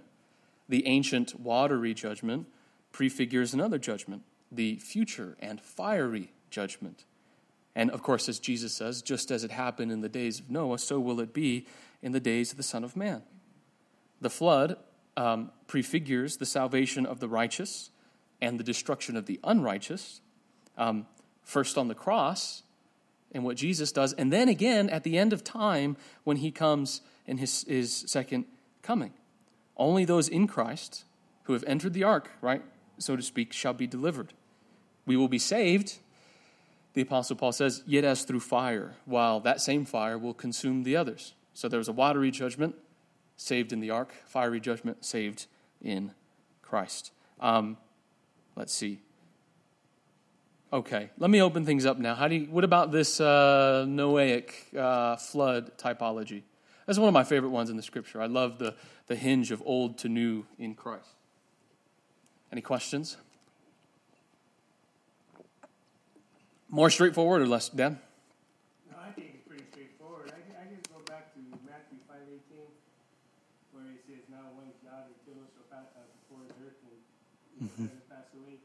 the ancient watery judgment, prefigures another judgment, the future and fiery judgment. And of course, as Jesus says, just as it happened in the days of Noah, so will it be in the days of the Son of Man. The flood um, prefigures the salvation of the righteous and the destruction of the unrighteous. Um, first on the cross, and what Jesus does, and then again at the end of time when he comes in his, his second coming. Only those in Christ who have entered the ark, right, so to speak, shall be delivered. We will be saved, the Apostle Paul says, yet as through fire, while that same fire will consume the others. So there's a watery judgment, saved in the ark, fiery judgment, saved in Christ. Um, let's see. Okay, let me open things up now. How do you, what about this uh, Noahic uh, flood typology? That's one of my favorite ones in the scripture. I love the, the hinge of old to new in Christ. Any questions? More straightforward or less, Dan? No, I think it's pretty straightforward. I, I just go back to Matthew five eighteen, where it says, "Now when God has killed us uh, before the earth and you know, mm pass away."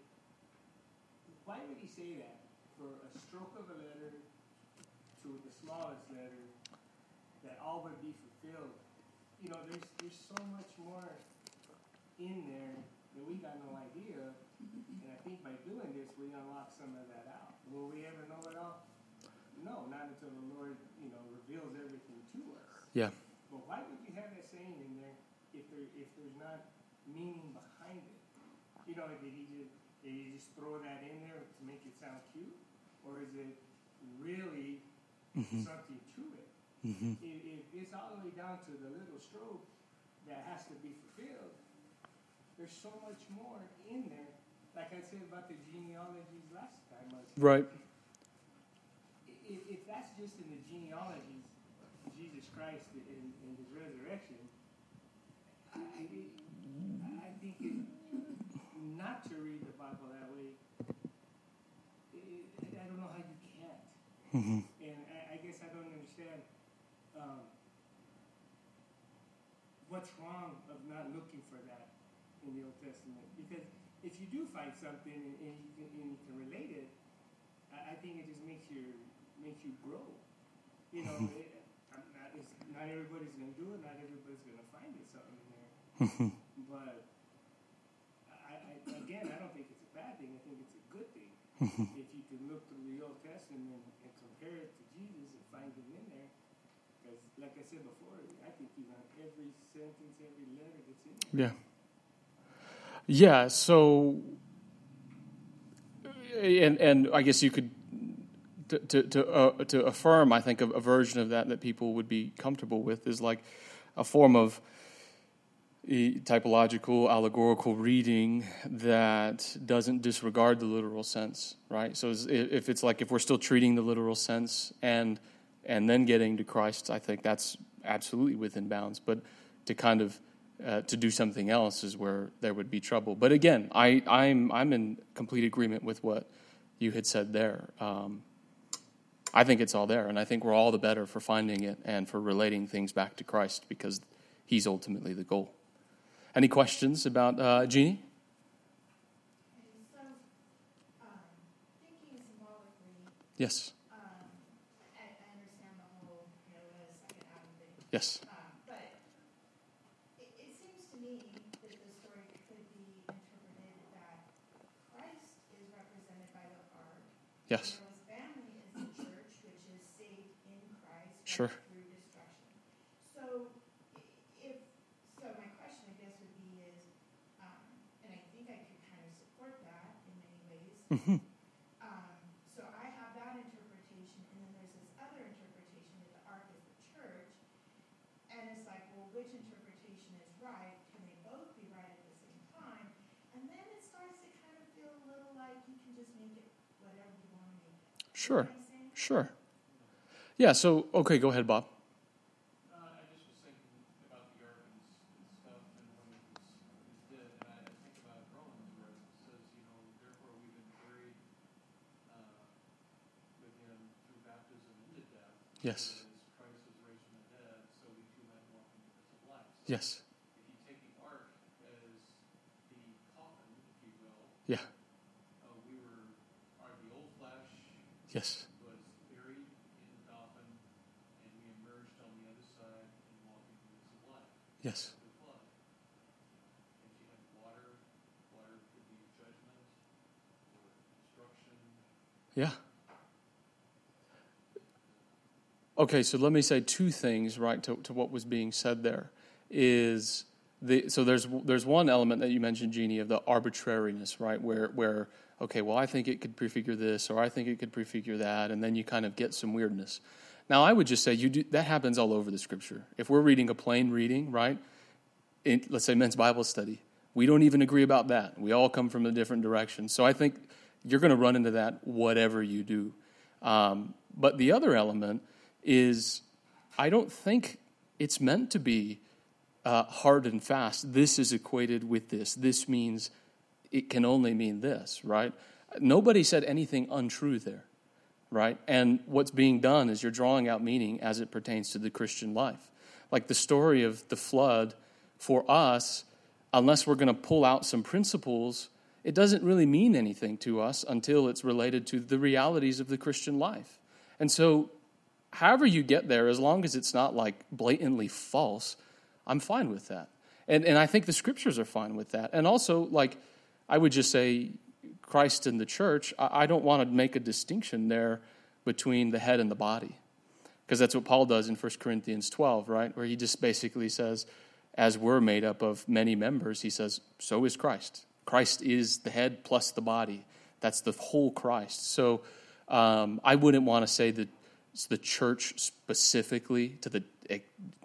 Why would he say that? For a stroke of a letter to the smallest letter, that all would be fulfilled. You know, there's there's so much more in there that we got no idea. And I think by doing this, we unlock some of that out. Will we ever know it all? No, not until the Lord, you know, reveals everything to us. Yeah. But why would you have that saying in there if there if there's not meaning behind it? Know, did he just did he just throw that in there to make it sound cute, or is it really Mm-hmm. something to it? Mm-hmm. If, if it's all the way down to the little stroke that has to be fulfilled, there's so much more in there. Like I said about the genealogies last time, Right. if, if that's just in the genealogies of Jesus Christ and, and his resurrection, I, I think it, not to read the Bible that way, it, I don't know how you can't. Mm-hmm. And I, I guess I don't understand um, what's wrong of not looking for that in the Old Testament. Because if you do find something and, and, you, can, and you can relate it, I, I think it just makes you makes you grow. You know, it, I'm not, it's not everybody's gonna do it. Not everybody's gonna find it something in there. but I, I, again, I don't think it's a bad thing. I think it's a good thing. if you can look through the Old Testament and compare it to Jesus and find him in there, because like I said before, I think he's on every sentence, every letter that's in there. Yeah. Yeah. So, and and I guess you could to to to, uh, to affirm. I think a, a version of that that people would be comfortable with is like a form of typological allegorical reading that doesn't disregard the literal sense right? So if it's like if we're still treating the literal sense and and then getting to christ i think that's absolutely within bounds. But to kind of uh, to do something else is where there would be trouble. But again i i'm i'm in complete agreement with what you had said there. Um, I think it's all there, and I think we're all the better for finding it and for relating things back to Christ because He's ultimately the goal. Any questions about uh, Jeannie? Um, Yes. um, I, I understand the whole Noah second Adam thing. Yes. Um, but it, it seems to me that the story could be interpreted that Christ is represented by the ark. Yes. Family is the church, which is saved in Christ Sure. through destruction. So, i- if so, my question, I guess, would be is, um, and I think I could kind of support that in many ways. Um, so I have that interpretation, and then there's this other interpretation that the ark is the church, and it's like, well, which interpretation is right? Can they both be right at the same time? And then it starts to kind of feel a little like you can just make it whatever you want to make it. Sure. what I'm saying? Sure. Yeah. So okay, go ahead, Bob. Uh, I just was thinking about the ark and, s- and stuff, and when it was, it was dead, and I, I think about Romans where it says, you know, therefore we've been buried uh, with him through baptism into death. Yes. so that As Christ was raised from the dead, so we too might walk in the newness of life. So Yes. If you take the ark as the coffin, if you will, Yeah. we were, are the old flesh Yes. was buried in the coffin, and we emerged on the other side and walked into the life Yes. the flood. And you have water, water could be judgment or destruction. Yeah. Okay, so let me say two things, right, to, to what was being said there. Is the so there's there's one element that you mentioned, Jeannie, of the arbitrariness, right, where where okay, well, I think it could prefigure this, or I think it could prefigure that, and then you kind of get some weirdness. Now, I would just say you do, that happens all over the Scripture. If we're reading a plain reading, right, in, let's say men's Bible study, we don't even agree about that. We all come from a different direction. So I think you're going to run into that whatever you do. Um, but the other element is I don't think it's meant to be uh, hard and fast. This is equated with this. This means it can only mean this, right? Nobody said anything untrue there, right? And what's being done is you're drawing out meaning as it pertains to the Christian life. Like the story of the flood for us, unless we're going to pull out some principles, it doesn't really mean anything to us until it's related to the realities of the Christian life. And so, however you get there, as long as it's not like blatantly false, I'm fine with that. And, and I think the scriptures are fine with that. And also, like, I would just say, Christ and the church, I, I don't want to make a distinction there between the head and the body. Because that's what Paul does in 1 Corinthians 12, right? Where he just basically says, as we're made up of many members, he says, so is Christ. Christ is the head plus the body. That's the whole Christ. So um, I wouldn't want to say that the church specifically to the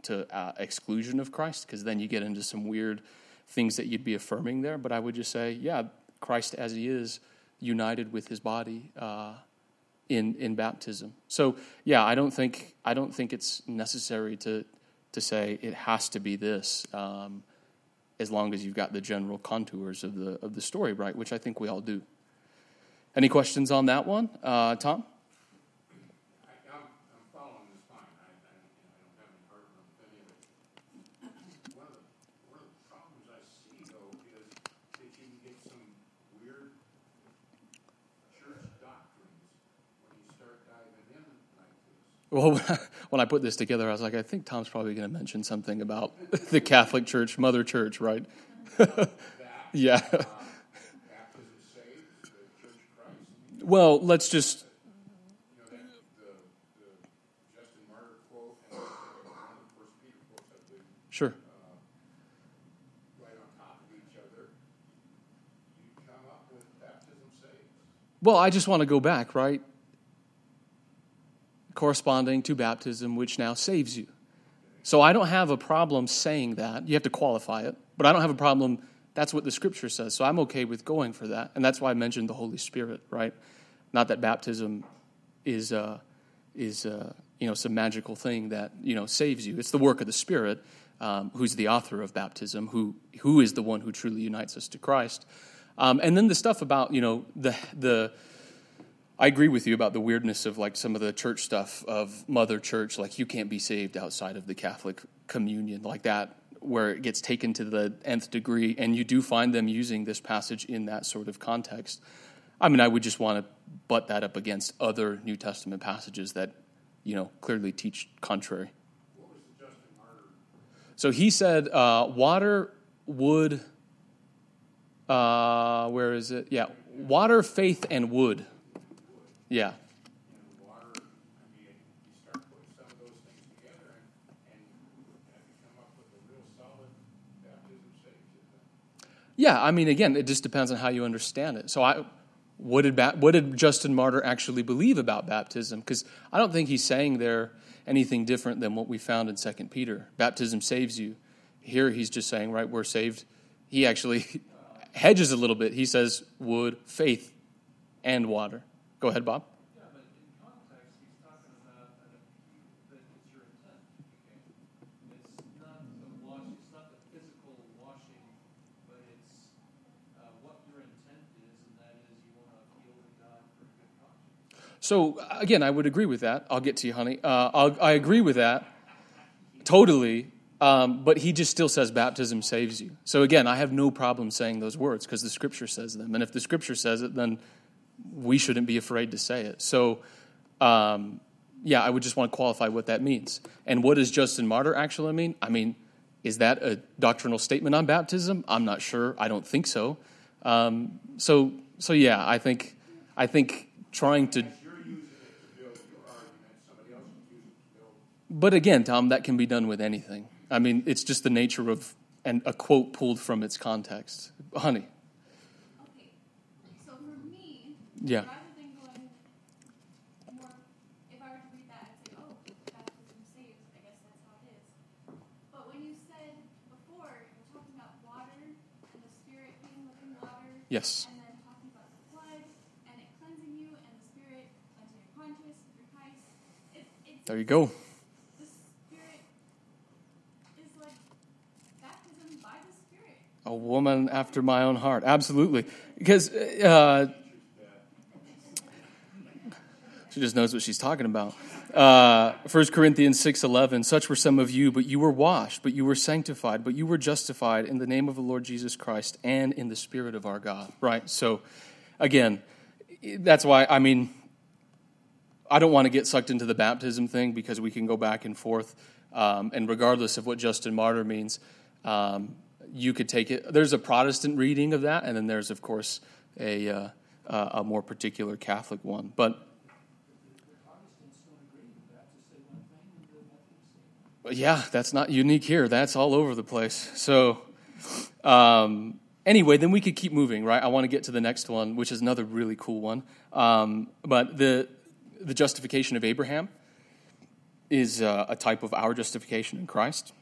to uh, exclusion of Christ, because then you get into some weird things that you'd be affirming there. But I would just say, yeah, Christ as he is, united with his body uh, in in baptism. So yeah, I don't think I don't think it's necessary to to say it has to be this. Um, as long as you've got the general contours of the of the story right, which I think we all do. Any questions on that one, uh, Tom? I, I'm, I'm following this fine, I, I, you know, I don't have any heartburn with any of it. One of the, one of the problems I see though is that you can get some weird church doctrines when you start diving in like this. Well, when I, put this together, I was like, I think Tom's probably going to mention something about the Catholic Church, Mother Church, right? yeah. Well, let's just. Sure. Well, I just want to go back, right? Corresponding to baptism, which now saves you. So I don't have a problem saying that. You have to qualify it, but I don't have a problem. That's what the scripture says. So I'm okay with going for that. And that's why I mentioned the Holy Spirit, right? Not that baptism is, uh, is uh, you know, some magical thing that, you know, saves you. It's the work of the Spirit, um, who's the author of baptism, who, who is the one who truly unites us to Christ. Um, and then the stuff about, you know, the, the, I agree with you about the weirdness of like some of the church stuff of Mother Church, like you can't be saved outside of the Catholic communion, like that, where it gets taken to the nth degree, and you do find them using this passage in that sort of context. I mean, I would just want to butt that up against other New Testament passages that, you know, clearly teach contrary. So he said, uh, water, wood, uh, where is it? Yeah, water, faith, and wood. Yeah. Yeah, I mean, again, it just depends on how you understand it. So, I, what did what did Justin Martyr actually believe about baptism? Because I don't think he's saying there anything different than what we found in Second Peter. Baptism saves you. Here, he's just saying, right, we're saved. He actually hedges a little bit. He says wood, faith, and water. Go ahead, Bob. Yeah, context, about that, that it's your intent, okay? It's not the wash, it's not the physical washing, uh, what your intent is, and that is you want to appeal to God for a good conscience. So again, I would agree with that. I'll get to you, honey. Uh, I'll, I agree with that totally. Um, but he just still says baptism saves you. So again, I have no problem saying those words because the scripture says them. And if the scripture says it, then we shouldn't be afraid to say it. So, um, yeah, I would just want to qualify what that means. And what does Justin Martyr actually mean? I mean, is that a doctrinal statement on baptism? I'm not sure. I don't think so. Um, so, so yeah, I think, I think trying to You're using it to build your argument, somebody else is using it to build But again, Tom, that can be done with anything. I mean, it's just the nature of and a quote pulled from its context. Honey, Okay, so for me, Yeah. rather than going more, if I were to read that and say, oh, baptism saves, I guess that's how it is. But when you said before, you were talking about water and the spirit being living water. Yes. And then talking about the blood and it cleansing you and the spirit cleansing your conscience through Christ. It, it's there you go. the spirit is like baptism by the spirit. A woman after my own heart. Absolutely. Because uh, she just knows what she's talking about. Uh, 1 Corinthians 6.11, Such were some of you, but you were washed, but you were sanctified, but you were justified in the name of the Lord Jesus Christ and in the Spirit of our God. Right? So, again, that's why, I mean, I don't want to get sucked into the baptism thing because we can go back and forth. Um, and regardless of what Justin Martyr means, um, you could take it. There's a Protestant reading of that, and then there's, of course, a, uh, a more particular Catholic one. But yeah, that's not unique here. That's all over the place. So, um, anyway, then we could keep moving, right? I want to get to the next one, which is another really cool one. Um, but the the justification of Abraham is uh, a type of our justification in Christ.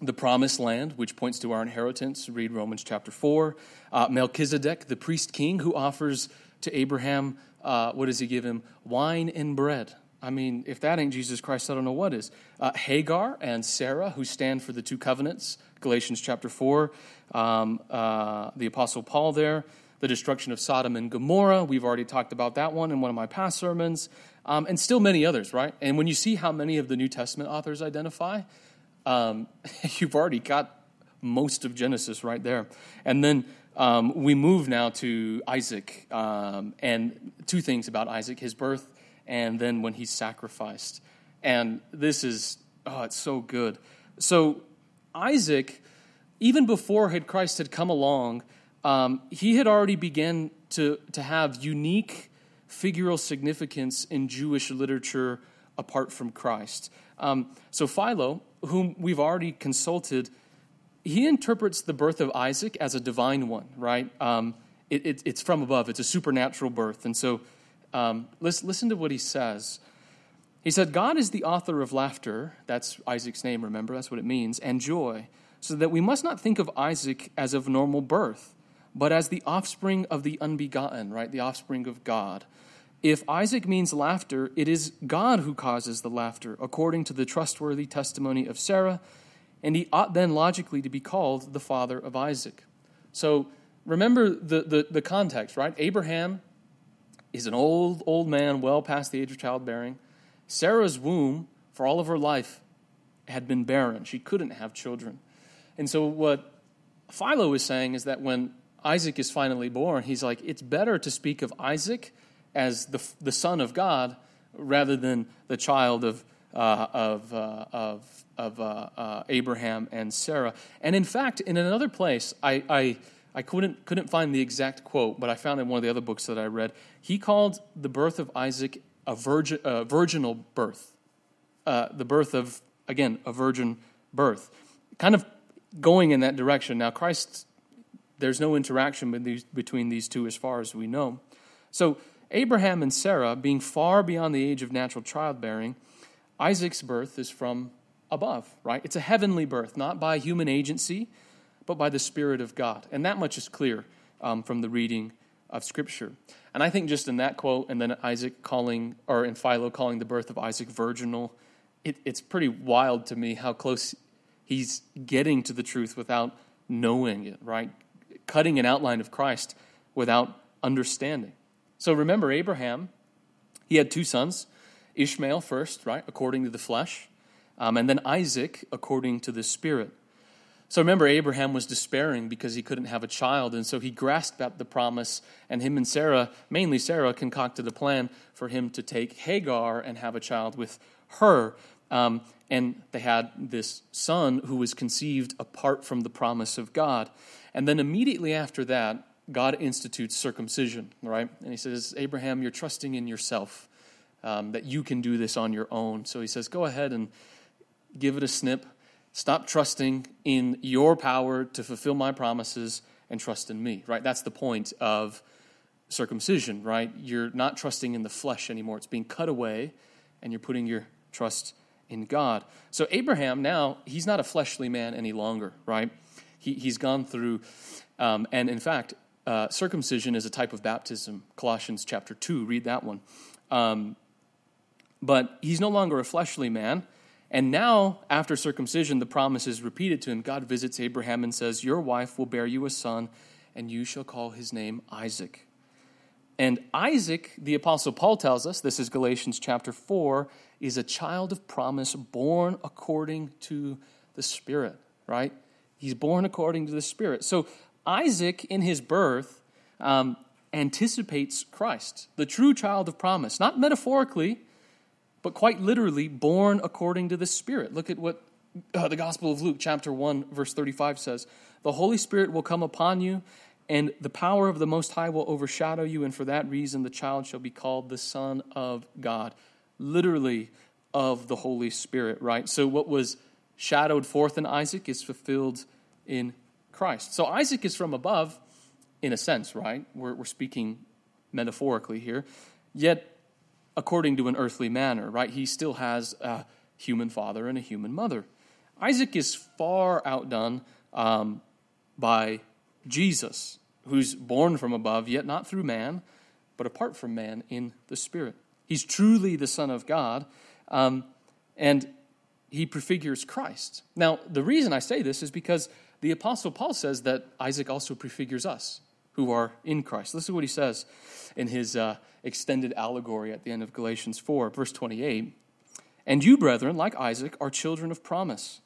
The promised land, which points to our inheritance, read Romans chapter 4. Uh, Melchizedek, the priest king, who offers to Abraham, uh, what does he give him? Wine and bread. I mean, if that ain't Jesus Christ, I don't know what is. Uh, Hagar and Sarah, who stand for the two covenants, Galatians chapter 4. Um, uh, the Apostle Paul there, the destruction of Sodom and Gomorrah. We've already talked about that one in one of my past sermons. Um, and still many others, right? And when you see how many of the New Testament authors identify, um, you've already got most of Genesis right there. And then um, we move now to Isaac, um, and two things about Isaac his birth, and then when he's sacrificed. And this is, oh, it's so good. So, Isaac, even before had Christ had come along, um, he had already begun to, to have unique figural significance in Jewish literature apart from Christ. Um, so, Philo, whom we've already consulted, he interprets the birth of Isaac as a divine one, right? Um, it, it, it's from above, it's a supernatural birth. And so, um, listen, listen to what he says. He said, God is the author of laughter. That's Isaac's name, remember? That's what it means. And joy. So that we must not think of Isaac as of normal birth, but as the offspring of the unbegotten, right? The offspring of God. If Isaac means laughter, it is God who causes the laughter, according to the trustworthy testimony of Sarah, and he ought then logically to be called the father of Isaac. So remember the, the, the context, right? Abraham is an old, old man, well past the age of childbearing. Sarah's womb, for all of her life, had been barren. She couldn't have children. And so, what Philo is saying is that when Isaac is finally born, he's like, it's better to speak of Isaac as the, the son of God rather than the child of, uh, of, uh, of, of uh, uh Abraham and Sarah. And in fact, in another place, I, I, I couldn't, couldn't find the exact quote, but I found in one of the other books that I read, he called the birth of Isaac a virgin, virginal birth, uh, the birth of, again, a virgin birth. Kind of going in that direction. Now, Christ, there's no interaction between these two as far as we know. So, Abraham and Sarah, being far beyond the age of natural childbearing, Isaac's birth is from above, right? It's a heavenly birth, not by human agency, but by the Spirit of God. And that much is clear um, from the reading of Scripture. And I think just in that quote, and then Isaac calling, or in Philo calling the birth of Isaac virginal, it, it's pretty wild to me how close he's getting to the truth without knowing it, right? Cutting an outline of Christ without understanding. So remember, Abraham, he had two sons Ishmael first, right, according to the flesh, um, and then Isaac according to the spirit. So remember, Abraham was despairing because he couldn't have a child, and so he grasped at the promise, and him and Sarah, mainly Sarah, concocted a plan for him to take Hagar and have a child with her. Um, and they had this son who was conceived apart from the promise of God. And then immediately after that, God institutes circumcision, right? And he says, Abraham, you're trusting in yourself, um, that you can do this on your own. So he says, go ahead and give it a snip Stop trusting in your power to fulfill my promises and trust in me, right? That's the point of circumcision, right? You're not trusting in the flesh anymore. It's being cut away, and you're putting your trust in God. So, Abraham now, he's not a fleshly man any longer, right? He, he's gone through, um, and in fact, uh, circumcision is a type of baptism. Colossians chapter 2, read that one. Um, but he's no longer a fleshly man. And now, after circumcision, the promise is repeated to him. God visits Abraham and says, Your wife will bear you a son, and you shall call his name Isaac. And Isaac, the Apostle Paul tells us, this is Galatians chapter 4, is a child of promise born according to the Spirit, right? He's born according to the Spirit. So Isaac, in his birth, um, anticipates Christ, the true child of promise, not metaphorically but quite literally born according to the Spirit. Look at what uh, the Gospel of Luke, chapter 1, verse 35 says The Holy Spirit will come upon you, and the power of the Most High will overshadow you, and for that reason the child shall be called the Son of God. Literally, of the Holy Spirit, right? So, what was shadowed forth in Isaac is fulfilled in Christ. So, Isaac is from above, in a sense, right? We're, we're speaking metaphorically here. Yet, according to an earthly manner, right? He still has a human father and a human mother. Isaac is far outdone um, by Jesus, who's born from above, yet not through man, but apart from man in the Spirit. He's truly the Son of God, um, and he prefigures Christ. Now, the reason I say this is because the Apostle Paul says that Isaac also prefigures us who are in Christ. Listen to what he says in his uh, extended allegory at the end of Galatians 4, verse 28. And you, brethren, like Isaac, are children of promise.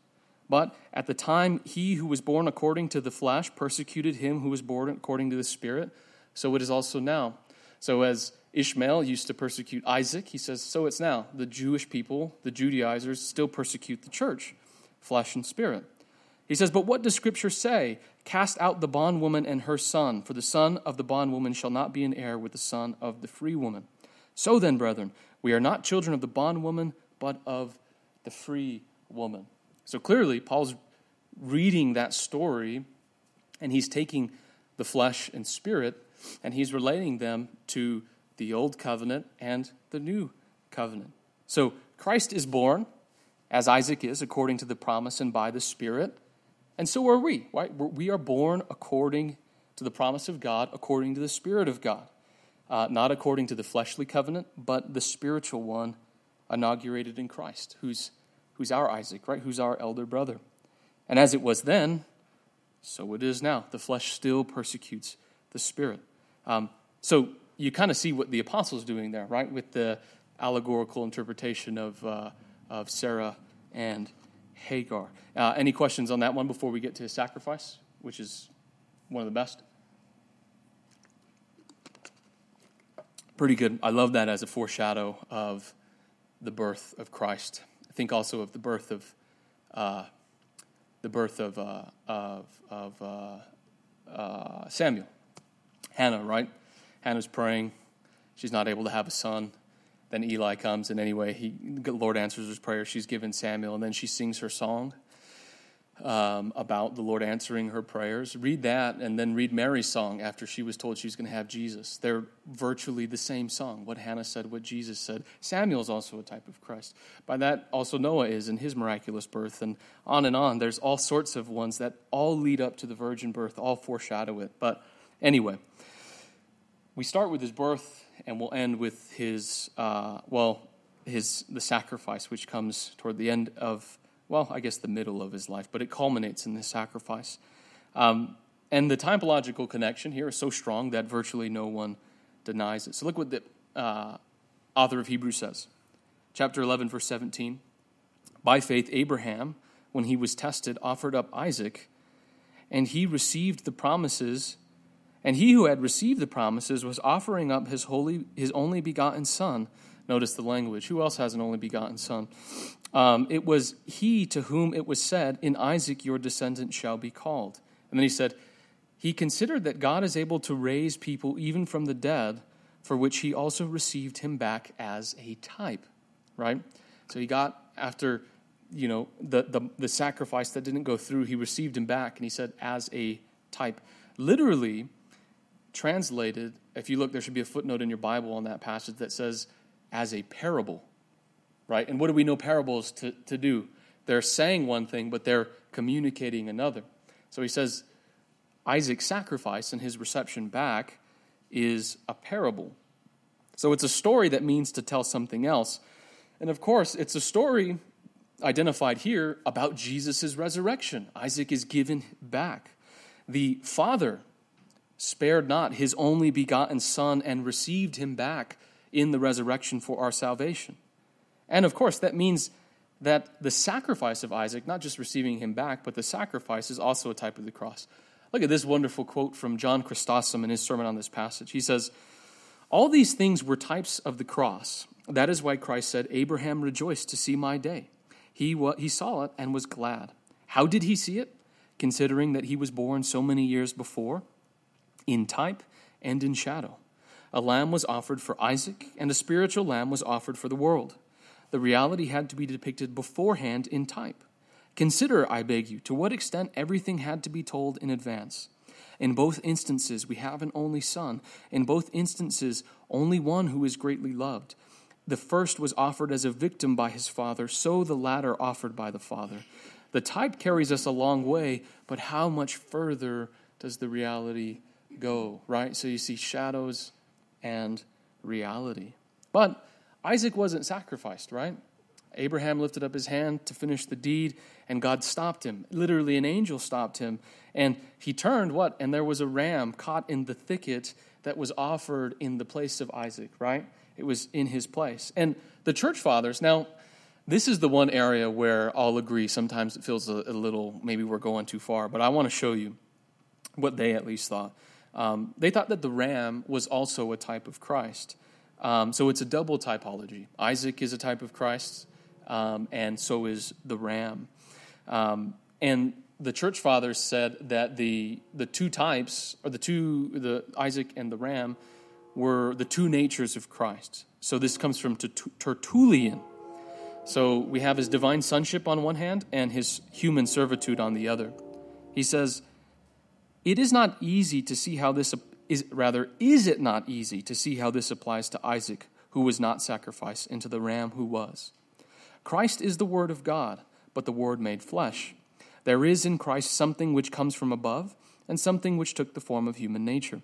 But at the time he who was born according to the flesh persecuted him who was born according to the Spirit, so it is also now. So as Ishmael used to persecute Isaac. He says, so it's now. The Jewish people, the Judaizers, still persecute the church, flesh and spirit. He says, But what does Scripture say? Cast out the bondwoman and her son, for the son of the bondwoman shall not be an heir with the son of the free woman. So then, brethren, we are not children of the bondwoman, but of the free woman. So clearly, Paul's reading that story, and he's taking the flesh and spirit, and he's relating them to the old covenant and the new covenant. So Christ is born, as Isaac is, according to the promise and by the Spirit. And so are we, right? We are born according to the promise of God, according to the Spirit of God. Uh, not according to the fleshly covenant, but the spiritual one inaugurated in Christ, who's, who's our Isaac, right? Who's our elder brother. And as it was then, so it is now. The flesh still persecutes the spirit. Um, so you kind of see what the apostle's doing there, right? With the allegorical interpretation of, uh, of Sarah and Hagar. Uh, any questions on that one before we get to sacrifice, which is one of the best? Pretty good. I love that as a foreshadow of the birth of Christ. I think also of the birth of uh, the birth of uh, of, of uh, uh, Samuel, Hannah. Right? Hannah's praying. She's not able to have a son. Then Eli comes, and anyway, he, the Lord answers his prayer. She's given Samuel, and then she sings her song um, about the Lord answering her prayers. Read that, and then read Mary's song after she was told she was going to have Jesus. They're virtually the same song what Hannah said, what Jesus said. Samuel's also a type of Christ. By that, also Noah is in his miraculous birth, and on and on. There's all sorts of ones that all lead up to the virgin birth, all foreshadow it. But anyway, we start with his birth and we'll end with his uh, well his the sacrifice which comes toward the end of well i guess the middle of his life but it culminates in this sacrifice. Um, and the typological connection here is so strong that virtually no one denies it. So look what the uh, author of hebrews says. Chapter 11 verse 17 by faith abraham when he was tested offered up isaac and he received the promises and he who had received the promises was offering up his holy his only begotten son. Notice the language. Who else has an only begotten son? Um, it was he to whom it was said, In Isaac your descendant shall be called. And then he said, He considered that God is able to raise people even from the dead, for which he also received him back as a type. Right? So he got, after you know the, the, the sacrifice that didn't go through, he received him back, and he said, as a type. Literally, translated, if you look, there should be a footnote in your Bible on that passage that says, as a parable, right? And what do we know parables to, to do? They're saying one thing, but they're communicating another. So he says, Isaac's sacrifice and his reception back is a parable. So it's a story that means to tell something else. And of course, it's a story identified here about Jesus' resurrection. Isaac is given back. The father spared not his only begotten Son and received him back in the resurrection for our salvation. And of course, that means that the sacrifice of Isaac, not just receiving him back, but the sacrifice is also a type of the cross. Look at this wonderful quote from John Chrysostom in his sermon on this passage. He says, All these things were types of the cross. That is why Christ said, Abraham rejoiced to see my day. He, he saw it and was glad. How did he see it? Considering that he was born so many years before in type and in shadow. A lamb was offered for Isaac, and a spiritual lamb was offered for the world. The reality had to be depicted beforehand in type. Consider, I beg you, to what extent everything had to be told in advance. In both instances, we have an only son. In both instances, only one who is greatly loved. The first was offered as a victim by his father, so the latter offered by the father. The type carries us a long way, but how much further does the reality go, right? So you see shadows and reality. But Isaac wasn't sacrificed, right? Abraham lifted up his hand to finish the deed, and God stopped him. Literally, an angel stopped him. And he turned, what? And there was a ram caught in the thicket that was offered in the place of Isaac, right? It was in his place. And the church fathers, now, this is the one area where I'll agree. Sometimes it feels a, a little, maybe we're going too far, but I want to show you what they at least thought. Um, they thought that the ram was also a type of Christ. Um, so it's a double typology. Isaac is a type of Christ, um, and so is the ram. Um, and the church fathers said that the the two types, or the two, the Isaac and the ram, were the two natures of Christ. So this comes from Tertullian. So we have his divine sonship on one hand and his human servitude on the other. He says, "It is not easy to see how this is rather is it not easy to see how this applies to Isaac, who was not sacrificed, and to the ram who was. Christ is the word of God, but the word made flesh." There is in Christ something which comes from above, and something which took the form of human nature.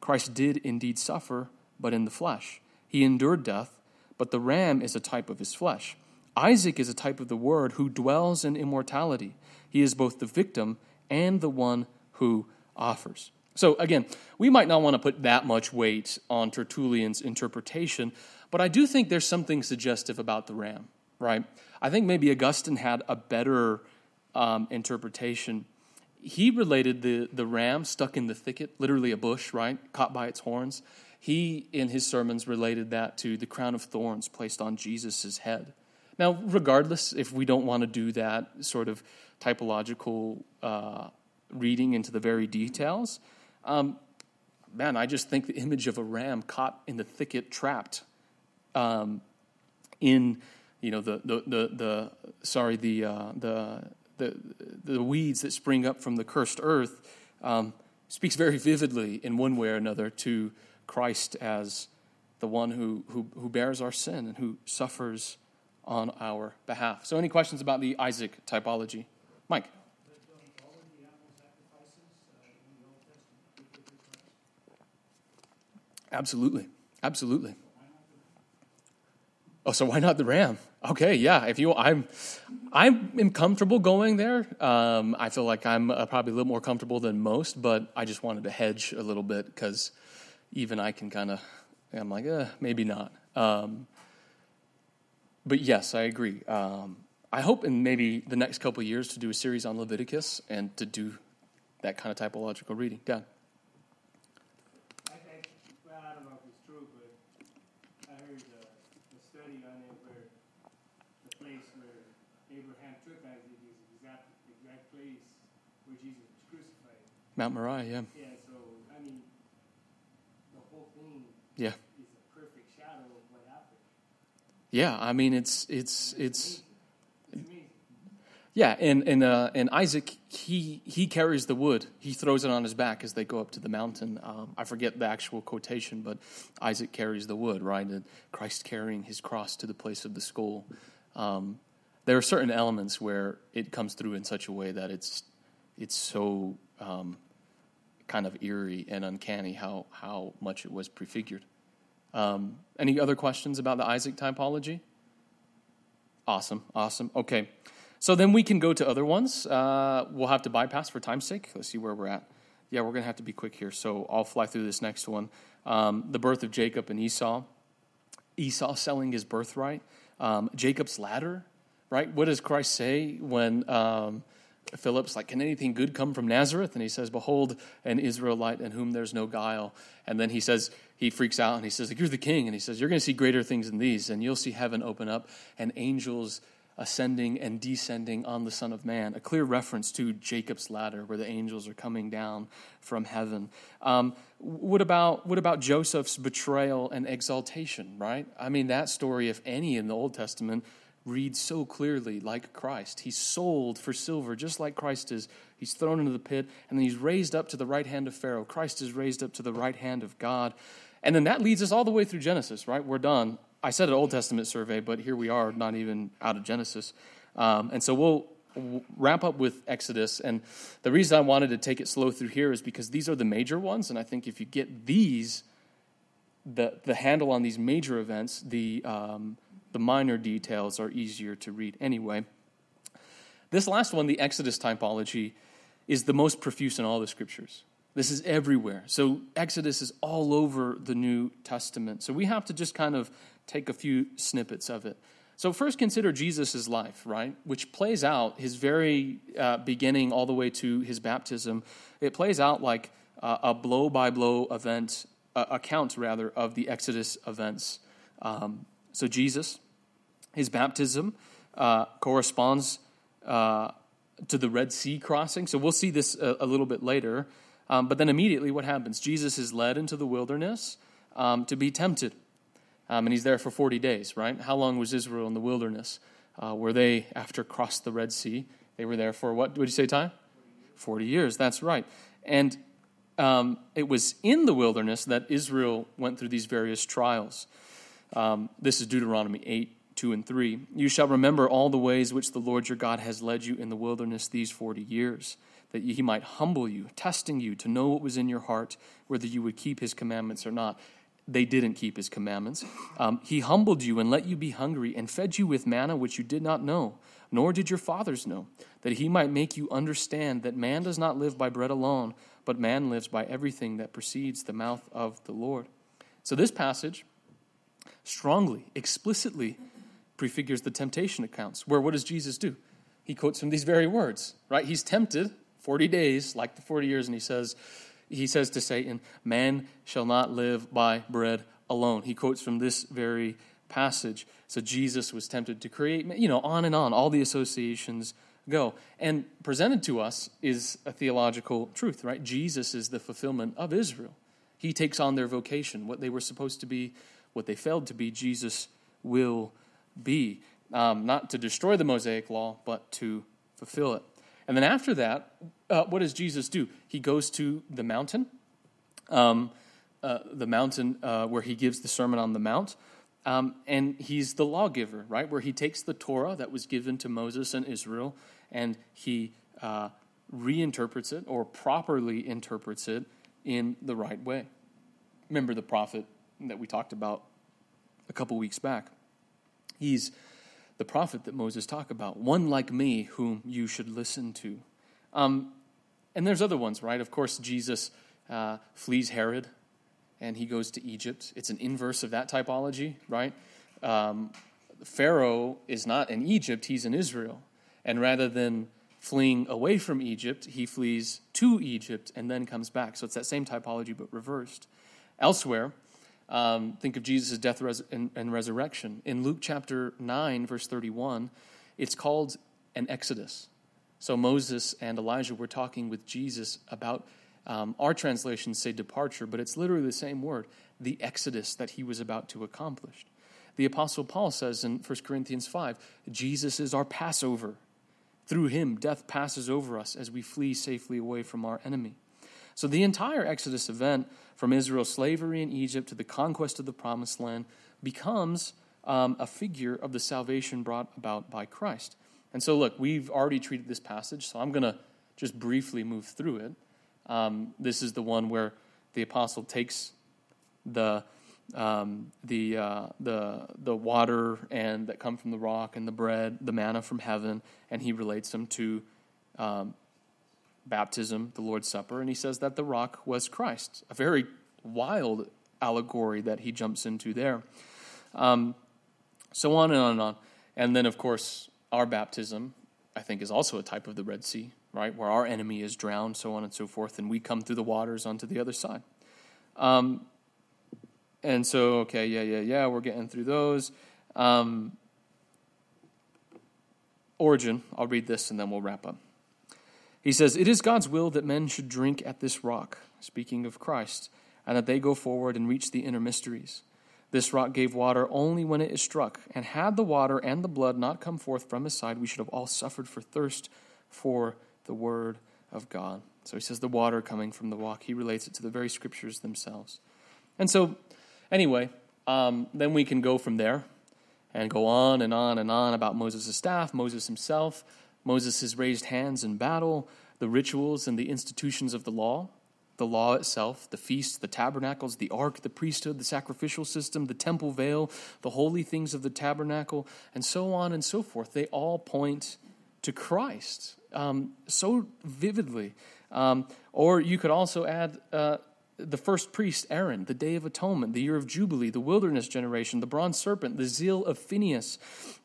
Christ did indeed suffer, but in the flesh. He endured death, but the ram is a type of his flesh. Isaac is a type of the Word who dwells in immortality. He is both the victim and the one who offers. So, again, we might not want to put that much weight on Tertullian's interpretation, but I do think there's something suggestive about the ram, right? I think maybe Augustine had a better um, interpretation. He related the, the ram stuck in the thicket, literally a bush, right? Caught by its horns. He, in his sermons, related that to the crown of thorns placed on Jesus' head. Now, regardless, if we don't want to do that sort of typological uh, reading into the very details, um, man, I just think the image of a ram caught in the thicket, trapped um, in, you know, the the the, the sorry the uh, the the, the weeds that spring up from the cursed earth um, speaks very vividly in one way or another to Christ as the one who, who, who bears our sin and who suffers on our behalf. So, any questions about the Isaac typology? Mike. Absolutely. Absolutely. Oh, so why not the ram? Okay, yeah. If you, I'm, I am comfortable going there. Um, I feel like I'm uh, probably a little more comfortable than most, but I just wanted to hedge a little bit because even I can kind of, I'm like, eh, maybe not. Um, but yes, I agree. Um, I hope in maybe the next couple years to do a series on Leviticus and to do that kind of typological reading. Dan. Mount Moriah, yeah. Yeah, so, I mean, the whole thing yeah. is a perfect shadow of what happened. Yeah, I mean, it's, it's, it's, yeah, and and uh, and Isaac he he carries the wood. He throws it on his back as they go up to the mountain. Um, I forget the actual quotation, but Isaac carries the wood, right? And Christ carrying his cross to the place of the skull. Um, there are certain elements where it comes through in such a way that it's it's so um, kind of eerie and uncanny how, how much it was prefigured. Um, any other questions about the Isaac typology? Awesome, awesome. Okay, so then we can go to other ones. Uh, we'll have to bypass for time's sake. Let's see where we're at. Yeah, we're going to have to be quick here, so I'll fly through this next one. Um, the birth of Jacob and Esau. Esau selling his birthright. Um, Jacob's ladder, right? What does Christ say when um, Philip's like, Can anything good come from Nazareth? And he says, Behold, an Israelite in whom there's no guile. And then he says, He freaks out and he says, You're the king. And he says, You're going to see greater things than these. And you'll see heaven open up and angels ascending and descending on the Son of Man. A clear reference to Jacob's ladder, where the angels are coming down from heaven. Um, what about what about Joseph's betrayal and exaltation? Right? I mean, that story, if any, in the Old Testament reads so clearly like Christ. He's sold for silver, just like Christ is. He's thrown into the pit, and then he's raised up to the right hand of Pharaoh. Christ is raised up to the right hand of God. And then that leads us all the way through Genesis, right? We're done. I said an Old Testament survey, but here we are, not even out of Genesis. Um, and so we'll wrap up with Exodus. And the reason I wanted to take it slow through here is because these are the major ones. And I think if you get these, the, the handle on these major events, the um, the minor details are easier to read anyway. This last one, the Exodus typology, is the most profuse in all the scriptures. This is everywhere. So, Exodus is all over the New Testament. So, we have to just kind of take a few snippets of it. So, first consider Jesus' life, right? Which plays out his very uh, beginning all the way to his baptism. It plays out like uh, a blow by blow event, uh, account rather, of the Exodus events Um, so Jesus, his baptism uh, corresponds uh, to the Red Sea crossing. So we'll see this a, a little bit later. Um, but then immediately, what happens? Jesus is led into the wilderness um, to be tempted. Um, and he's there for 40 days, right? How long was Israel in the wilderness? Uh, were they, after crossed the Red Sea, they were there for what? Would you say time? 40 years, that's right. And um, it was in the wilderness that Israel went through these various trials. Um, this is Deuteronomy 8, 2 and 3. You shall remember all the ways which the Lord your God has led you in the wilderness these 40 years, that he might humble you, testing you to know what was in your heart, whether you would keep his commandments or not. They didn't keep his commandments. Um, he humbled you and let you be hungry and fed you with manna which you did not know, nor did your fathers know, that he might make you understand that man does not live by bread alone, but man lives by everything that proceeds the mouth of the Lord. So this passage strongly, explicitly prefigures the temptation accounts, where what does Jesus do? He quotes from these very words, right? He's tempted 40 days, like the 40 years, and he says, he says to Satan, Man shall not live by bread alone. He quotes from this very passage. So Jesus was tempted to create, you know, on and on, all the associations go. And presented to us is a theological truth, right? Jesus is the fulfillment of Israel. He takes on their vocation, what they were supposed to be, what they failed to be, Jesus will be. Um, not to destroy the Mosaic law, but to fulfill it. And then after that, uh, what does Jesus do? He goes to the mountain, um, uh, the mountain uh, where he gives the Sermon on the Mount. Um, and he's the lawgiver, right? Where he takes the Torah that was given to Moses and Israel and he uh, reinterprets it or properly interprets it in the right way. Remember the prophet that we talked about a couple weeks back? He's the prophet that Moses talked about, one like me whom you should listen to. Um, and there's other ones, right? Of course, Jesus uh, flees Herod and he goes to Egypt. It's an inverse of that typology, right? Um, Pharaoh is not in Egypt, he's in Israel. And rather than fleeing away from Egypt, he flees to Egypt and then comes back. So it's that same typology, but reversed. Elsewhere, um, think of Jesus' death res- and, and resurrection. In Luke chapter 9, verse 31, it's called an exodus. So Moses and Elijah were talking with Jesus about, um, our translations say departure, but it's literally the same word, the exodus that he was about to accomplish. The Apostle Paul says in 1 Corinthians 5, Jesus is our Passover. Through him, death passes over us as we flee safely away from our enemy. So the entire Exodus event, from Israel's slavery in Egypt to the conquest of the Promised Land, becomes um, a figure of the salvation brought about by Christ. And so, look, we've already treated this passage, so I'm going to just briefly move through it. Um, this is the one where the apostle takes the um, the uh, the the water and that come from the rock and the bread, the manna from heaven, and he relates them to um, baptism, the Lord's Supper, and he says that the rock was Christ. A very wild allegory that he jumps into there. Um, so on and on and on, and then of course our baptism, I think, is also a type of the Red Sea, right, where our enemy is drowned, so on and so forth, and we come through the waters onto the other side. Um, and so, okay, yeah, yeah, yeah, we're getting through those. Um, Origen, I'll read this and then we'll wrap up. He says, It is God's will that men should drink at this rock, speaking of Christ, and that they go forward and reach the inner mysteries. This rock gave water only when it is struck, and had the water and the blood not come forth from his side, we should have all suffered for thirst for the word of God. So he says the water coming from the rock. He relates it to the very scriptures themselves. And so Anyway, um, then we can go from there and go on and on and on about Moses' staff, Moses himself, Moses' raised hands in battle, the rituals and the institutions of the law, the law itself, the feasts, the tabernacles, the ark, the priesthood, the sacrificial system, the temple veil, the holy things of the tabernacle, and so on and so forth. They all point to Christ um, so vividly. Um, or you could also add uh, the first priest, Aaron, the Day of Atonement, the year of Jubilee, the wilderness generation, the bronze serpent, the zeal of Phineas.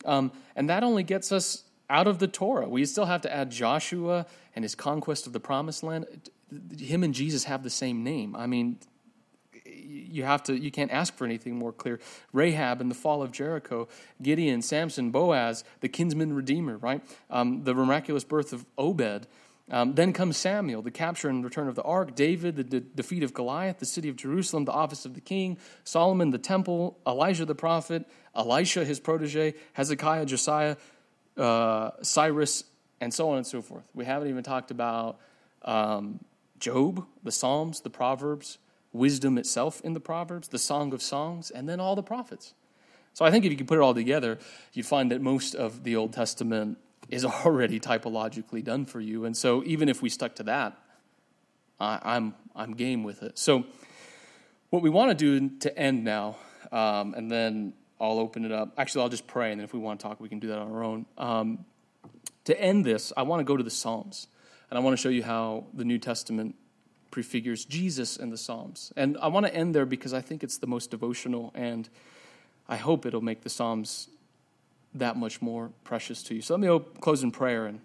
Um, and that only gets us out of the Torah. We still have to add Joshua and his conquest of the promised land. Him and Jesus have the same name. I mean, you have to you can't ask for anything more clear. Rahab and the fall of Jericho, Gideon, Samson, Boaz, the kinsman redeemer, right? Um, the miraculous birth of Obed. Um, then comes Samuel, the capture and return of the ark, David, the de- defeat of Goliath, the city of Jerusalem, the office of the king, Solomon, the temple, Elijah the prophet, Elisha, his protege, Hezekiah, Josiah, uh, Cyrus, and so on and so forth. We haven't even talked about um, Job, the Psalms, the Proverbs, wisdom itself in the Proverbs, the Song of Songs, and then all the prophets. So I think if you could put it all together, you'd find that most of the Old Testament is already typologically done for you. And so even if we stuck to that, I, I'm, I'm game with it. So what we want to do to end now, um, and then I'll open it up. Actually, I'll just pray, and then if we want to talk, we can do that on our own. Um, to end this, I want to go to the Psalms, and I want to show you how the New Testament prefigures Jesus in the Psalms. And I want to end there because I think it's the most devotional, and I hope it'll make the Psalms that much more precious to you. So let me close in prayer and